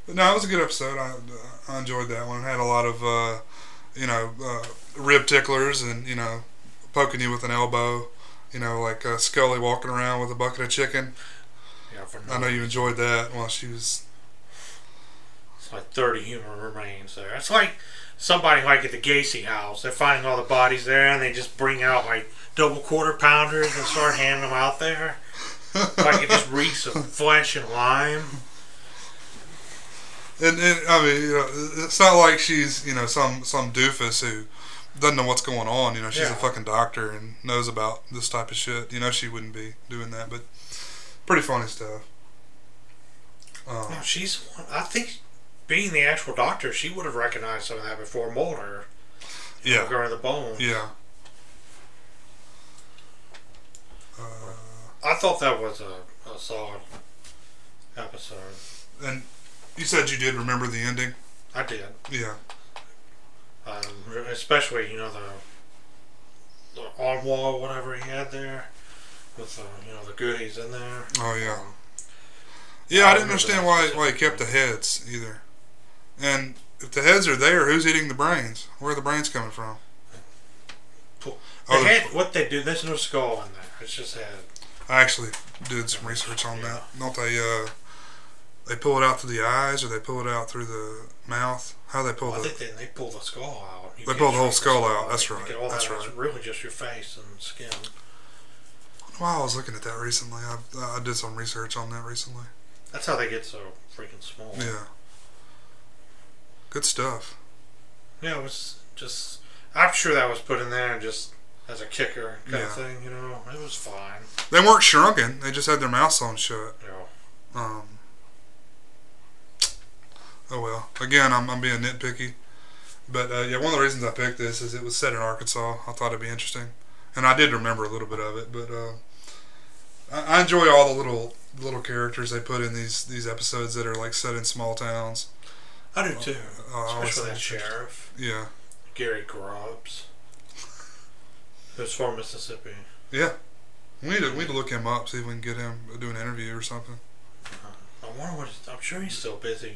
But no, it was a good episode. I, I enjoyed that one. It had a lot of, uh, you know, uh, rib ticklers and, you know, poking you with an elbow. You know, like uh, Scully walking around with a bucket of chicken. Yeah, for I know you enjoyed that while she was. It's like 30 human remains there. It's like somebody like at the Gacy house. They're finding all the bodies there and they just bring out like double quarter pounders and start handing them out there. Like it just reeks of flesh and lime. And, and I mean, you know, it's not like she's, you know, some some doofus who doesn't know what's going on. You know, she's Yeah. a fucking doctor and knows about this type of shit. You know, she wouldn't be doing that, but pretty funny stuff. Um, No, she's, one- I think, being the actual doctor, she would have recognized some of that before Mulder. yeah, Regarding the bone. yeah. Uh, I thought that was a, a solid episode. and you said you did remember the ending. I did. Yeah, Um, especially, you know, the, the on wall, whatever he had there, with uh, you know the goodies in there. Oh yeah. Um, yeah. I I didn't understand why why he kept the heads either. And if the heads are there, who's eating the brains? Where are the brains coming from? Oh, the the- head, what they do, there's no skull in there. It's just head. I actually did some research on that. Don't they? Uh, they pull it out through the eyes, or they pull it out through the mouth. How they pull Well, I the? think they, they pull the skull out. You They pull the whole shrink skull out, that's right, that's out. right. It's really just your face and skin. Wow, I was looking at that recently. I I did some research on that recently. That's how they get so freaking small. Yeah. Good stuff. Yeah, it was just. I'm sure that was put in there just as a kicker kind Yeah. of thing. You know, it was fine. They weren't shrunken. They just had their mouths on shut. Know, Um, oh well. Again, I'm, I'm being nitpicky. But uh, yeah, one of the reasons I picked this is it was set in Arkansas. I thought it'd be interesting, and I did remember a little bit of it. But uh, I, I enjoy all the little little characters they put in these these episodes that are like set in small towns. I do too. Uh, always Especially that sheriff, Yeah, Gary Grubbs, who's from Mississippi. yeah. We need to we need to look him up, see if we can get him do an interview or something. I wonder what. I'm sure he's still busy.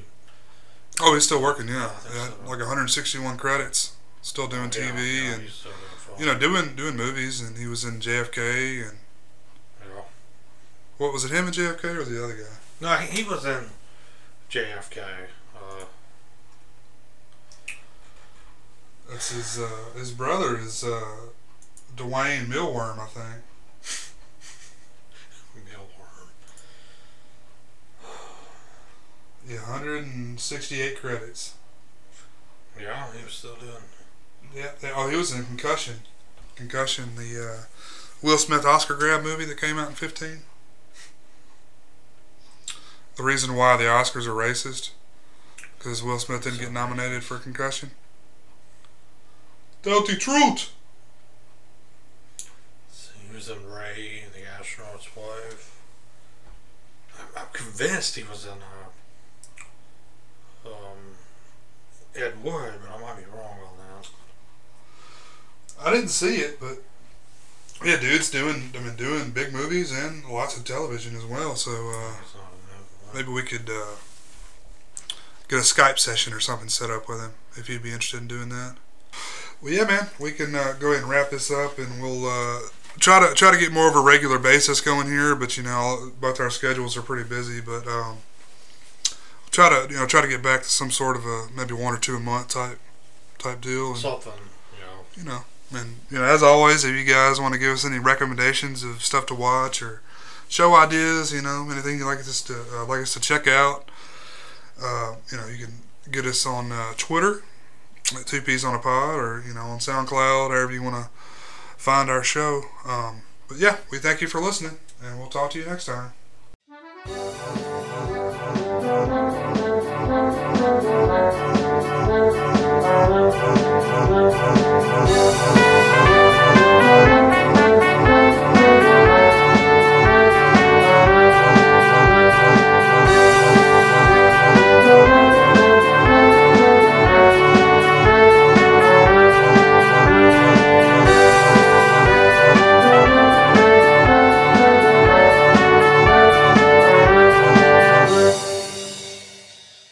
Oh, he's still working. Yeah, yeah so. like 161 credits. Still doing Yeah, TV yeah, and doing you know doing doing movies, and he was in JFK and Yeah. what was it? Him and JFK or the other guy? No, he, he was in JFK. Uh, That's his uh, his brother is uh, Dwayne Millworm, I think. Yeah, 168 credits. Yeah, he was still doing. Yeah. They, oh, he was in Concussion. Concussion, the uh, Will Smith Oscar grab movie that came out in 15. The reason why the Oscars are racist because Will Smith didn't get nominated for Concussion. Dirty truth. So he was in Ray, the astronaut's wife. I'm, I'm convinced he was in uh, um, Ed Wood, but I might be wrong on that. I didn't see it, but yeah, dude's doing. I mean, doing big movies and lots of television as well. So uh, He's not in that one. maybe we could uh, get a Skype session or something set up with him if you'd be interested in doing that. Well, yeah, man, we can uh, go ahead and wrap this up, and we'll uh, try to try to get more of a regular basis going here. But you know, both our schedules are pretty busy. But um, try to you know try to get back to some sort of a maybe one or two a month type type deal. And, Something, you know. you know, and you know, as always, if you guys want to give us any recommendations of stuff to watch or show ideas, you know, anything you'd like us to uh, like us to check out, uh, you know, you can get us on uh, Twitter at Two Peas on a Pod, or you know, on SoundCloud, wherever you want to find our show. Um, but yeah, we thank you for listening, and we'll talk to you next time. Thank you.